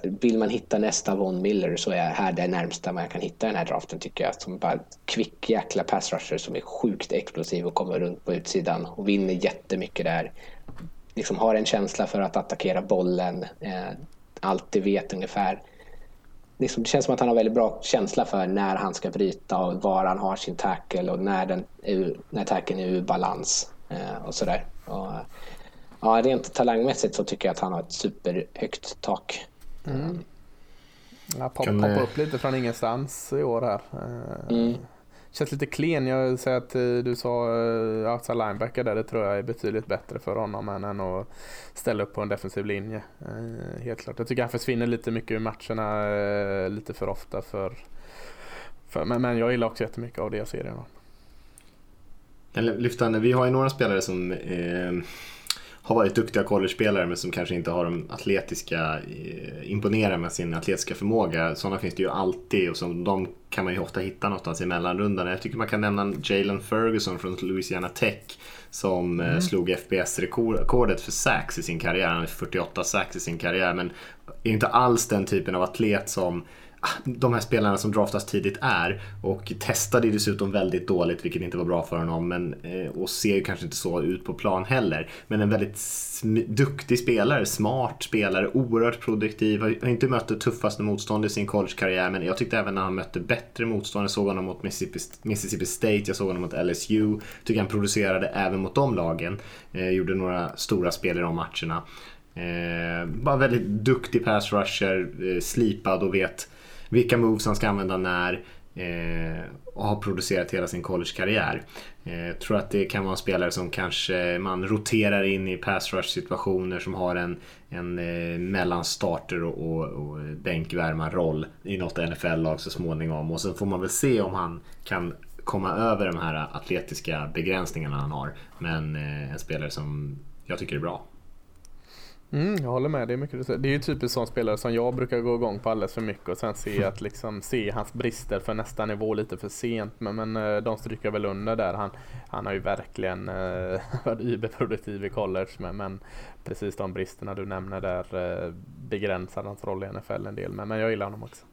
F: vill man hitta nästa Von Miller så är här det närmsta man kan hitta den här draften tycker jag. Som bara kvick jäkla pass rusher som är sjukt explosiv och kommer runt på utsidan och vinner jättemycket där. Liksom har en känsla för att attackera bollen. alltid vet ungefär. Liksom, det känns som att han har väldigt bra känsla för när han ska bryta och var han har sin tackle och när, den är, när tacken är ur balans och sådär. Och, ja, rent talangmässigt så tycker jag att han har ett superhögt tak. Mm.
E: Ja, pop, kan... Poppar upp lite från ingenstans i år här. Mm. Känns lite klen. Jag säger att eh, du sa outside linebacker där. Det tror jag är betydligt bättre för honom än, att ställa upp på en defensiv linje. Helt klart. Jag tycker han försvinner lite mycket ur matcherna lite för ofta. För, för, men, men jag gillar också jättemycket av det jag ser i honom
D: lyfta, vi har ju några spelare som eh, har varit duktiga college-spelare men som kanske inte har de atletiska, eh, imponerar med sin atletiska förmåga. Sådana finns det ju alltid och som de kan man ju ofta hitta någonstans i mellanrundan. Jag tycker man kan nämna Jalen Ferguson från Louisiana Tech som mm. slog FBS-rekordet för sax i sin karriär. Han har 48 sax i sin karriär men är inte alls den typen av atlet som de här spelarna som draftas tidigt är och testade ju dessutom väldigt dåligt vilket inte var bra för honom men, eh, och ser ju kanske inte så ut på plan heller. Men en väldigt duktig spelare, smart spelare, oerhört produktiv. Har inte mött det tuffaste motståndet i sin collegekarriär men jag tyckte även när han mötte bättre motstånd. Jag såg honom mot Mississippi, Mississippi State, jag såg honom mot LSU. Tycker han producerade även mot de lagen. Eh, gjorde några stora spel i de matcherna. Eh, bara väldigt duktig pass rusher, eh, slipad och vet vilka moves han ska använda när eh, och har producerat hela sin collegekarriär. Jag tror att det kan vara en spelare som kanske man roterar in i pass rush situationer som har en, en eh, mellanstarter och, och, och bänkvärmarroll i något NFL-lag så småningom. Och sen får man väl se om han kan komma över de här atletiska begränsningarna han har. Men eh, en spelare som jag tycker är bra.
E: Mm, jag håller med, det är mycket Det är ju typiskt sån spelare som jag brukar gå igång på alldeles för mycket och sen se att liksom se hans brister för nästa nivå lite för sent. Men, men eh, de stryker väl under där. Han, han har ju verkligen uh, varit überproduktiv i college men, men precis de bristerna du nämner där uh, begränsar hans roll i NFL en del. Men, men jag gillar honom också.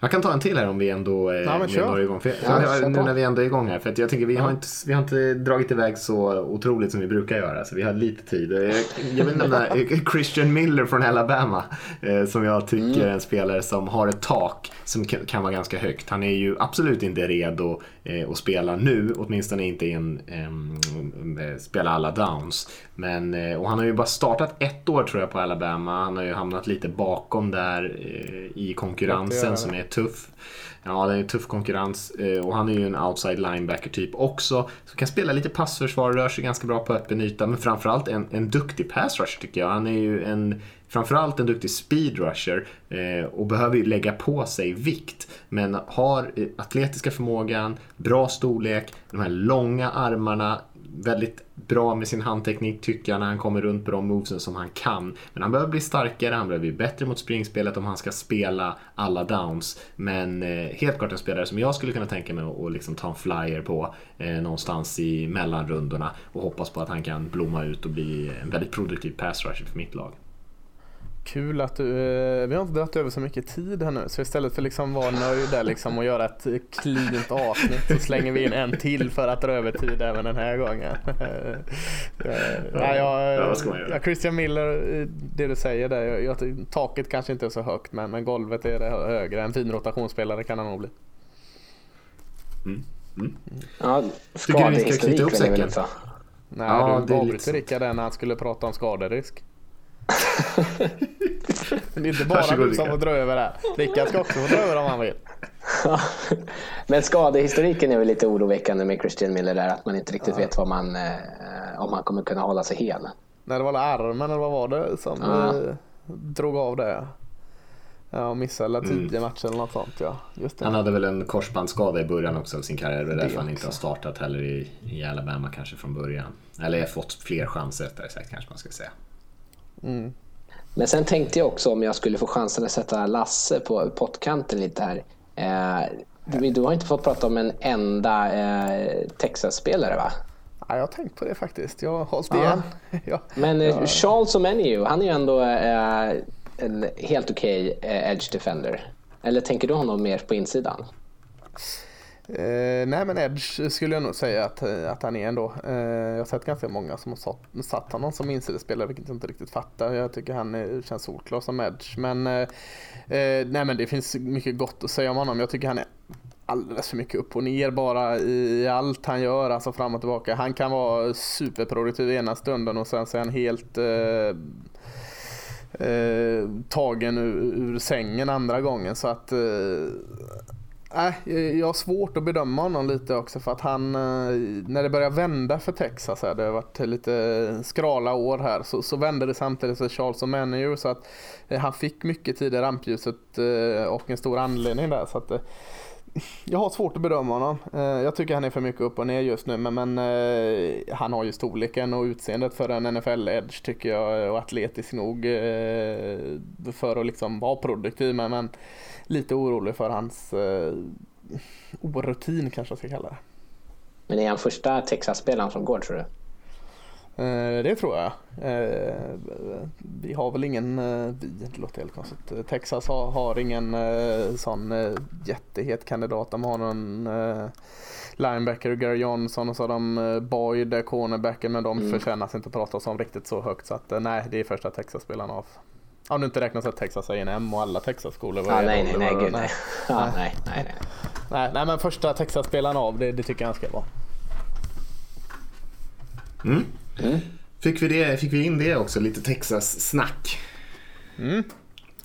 D: Jag kan ta en till här om vi ändå eh, ja, är igång. För, ja, nu när vi ändå är igång här. För jag tänker vi har, inte, vi har inte dragit iväg så otroligt som vi brukar göra. Så vi har lite tid. Jag, jag vill nämna Christian Miller från Alabama. Eh, som jag tycker mm. är en spelare som har ett tak som kan, vara ganska högt. Han är ju absolut inte redo eh, att spela nu. Åtminstone inte i en, eh, spela alla downs. Men, eh, och han har ju bara startat ett år tror jag på Alabama. Han har ju hamnat lite bakom där eh, i konkurrensen som är tuff. Ja, det är tuff konkurrens eh, och han är ju en outside linebacker typ också. Så kan spela lite passförsvar, rör sig ganska bra på öppen yta, men framförallt en, en duktig pass rusher tycker jag. Han är ju en, framförallt en duktig speed rusher eh, och behöver ju lägga på sig vikt. Men har eh, atletiska förmågan, bra storlek, de här långa armarna, väldigt bra med sin handteknik tycker jag när han kommer runt på de movesen som han kan. Men han behöver bli starkare, han behöver bli bättre mot springspelet om han ska spela alla downs. Men eh, helt klart en spelare som jag skulle kunna tänka mig att liksom ta en flyer på eh, någonstans i mellanrundorna och hoppas på att han kan blomma ut och bli en väldigt produktiv pass rusher för mitt lag.
E: Kul att du, eh, vi har inte dragit över så mycket tid här nu så istället för liksom vara nöjd liksom och göra ett cleant avsnitt så slänger vi in en till för att dra över tid även den här gången. ja, jag, ja, Christian Miller, det du säger där, jag, jag, taket kanske inte är så högt men, men golvet är det högre. En fin rotationsspelare kan han nog bli.
F: Mm. Mm. Ja, skadehistorik vill väl inte
E: Nej, ja, du avbryter liksom... Rickard när han skulle prata om skaderisk. Men det är inte bara Varsågod, du som får dra över det. Rickard ska också få dra över om han vill.
F: Men skadehistoriken är väl lite oroväckande med Christian Miller där. Att man inte riktigt ja. vet vad man, eh, om han kommer kunna hålla sig hel.
E: Nej, det var armen eller vad var det som ja. eh, drog av det? Ja, missade mm. tio mm. matcher eller något sånt ja. Just
D: det. Han hade väl en korsbandsskada i början också av sin karriär. Det är därför han inte har startat heller i, i Alabama kanske från början. Eller fått fler chanser rättare sagt kanske man ska säga.
F: Mm. Men sen tänkte jag också om jag skulle få chansen att sätta Lasse på pottkanten lite här. Eh, du har inte fått prata om en enda eh, Texas-spelare va?
E: Ja, jag har tänkt på det faktiskt. Jag har hållit igen.
F: ja. Men eh, Charles Omeniu, han är ju ändå eh, en helt okej okay, eh, edge defender. Eller tänker du honom mer på insidan?
E: Eh, nej men Edge skulle jag nog säga att, att han är ändå. Eh, jag har sett ganska många som har satt, satt honom som insidespelare vilket jag inte riktigt fattar. Jag tycker han är, känns solklar som Edge. Men, eh, eh nej, men det finns mycket gott att säga om honom. Jag tycker han är alldeles för mycket upp och ner bara i allt han gör, alltså fram och tillbaka. Han kan vara superproduktiv ena stunden och sen så är han helt eh, eh, tagen ur, ur, sängen andra gången. Så att eh, Nej, jag har svårt att bedöma honom lite också för att han, eh, när det började vända för Texas, här, det har varit lite skrala år här, så, så vände det samtidigt för Charles och Manager så att eh, han fick mycket tid i rampljuset eh, och en stor anledning där. Så att, jag har svårt att bedöma honom. Jag tycker han är för mycket upp och ner just nu. Men, men han har ju storleken och utseendet för en NFL-edge tycker jag. Och atletisk nog för att liksom vara produktiv. Men, men lite orolig för hans orutin kanske jag ska kalla det.
F: Men är han första Texas-spelaren som går tror du?
E: Eh, det tror jag. Eh, vi har väl ingen, eh, vi, det låter helt konstigt. Texas har, har ingen sån jättehet kandidat. De har någon linebacker, Gary Johnson och så har de Boyd, cornerbacken, men de mm. förtjänas inte att pratas om riktigt så högt. Så att nej, det är första Texas-spelaren av. Om du inte räknar så att Texas A&M och alla Texas-skolor.
F: Ah, nej, nej, nej, gud, nej. Ja, nej, nej, nej.
E: nej. Nej, men första Texas-spelaren av, det, det tycker jag han ska vara.
D: Mm. Mm. Fick, vi det, fick vi in det också, lite Texas-snack.
E: Mm.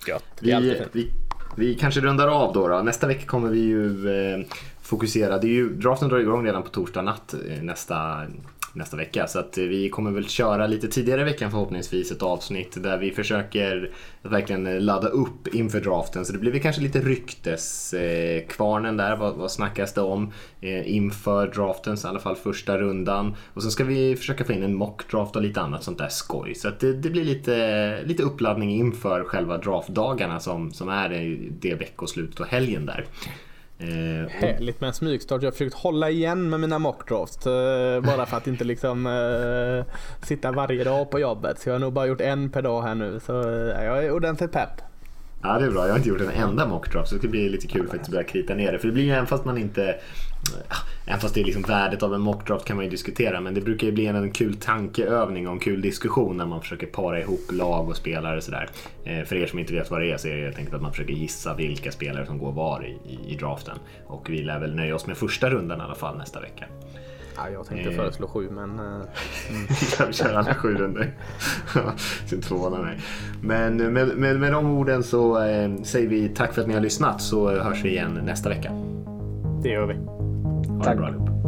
D: Gött. Vi, vi, vi kanske rundar av då, då. Nästa vecka kommer vi ju eh, fokusera. Det är ju, draften drar igång redan på torsdag natt eh, nästa nästa vecka. Så att vi kommer väl köra lite tidigare i veckan förhoppningsvis ett avsnitt där vi försöker verkligen ladda upp inför draften. Så det blir väl kanske lite rykteskvarnen där. Vad, vad snackas det om eh, inför draften, så i alla fall första rundan. Och sen ska vi försöka få in en mockdraft och lite annat sånt där skoj. Så att det, det, blir lite, lite uppladdning inför själva draftdagarna som, som är det veckoslutet och helgen där.
E: Eh, Härligt med en smygstart. Jag har försökt hålla igen med mina mockdrafts. Eh, bara för att inte liksom eh, sitta varje dag på jobbet. Så jag har nog bara gjort en per dag här nu. Så eh, jag är ordentligt pepp.
D: Ja det är bra. Jag har inte gjort en enda mockdraft så det ska bli lite kul faktiskt att börja krita ner det. För det blir ju även fast man inte Även fast det är liksom värdet av en mockdraft kan man ju diskutera men det brukar ju bli en, en kul tankeövning och en kul diskussion när man försöker para ihop lag och spelare och sådär. Eh, för er som inte vet vad det är så är det helt enkelt att man försöker gissa vilka spelare som går var i, i, i draften. Och vi lär väl nöja oss med första rundan i alla fall nästa vecka.
E: Ja, jag tänkte eh. föreslå sju men... Uh,
D: vi kör alla sju runder. Synd förvåna mig. Men med, med, med de orden så eh, säger vi tack för att ni har lyssnat så hörs vi igen nästa vecka.
E: Det gör vi.
F: I brought up.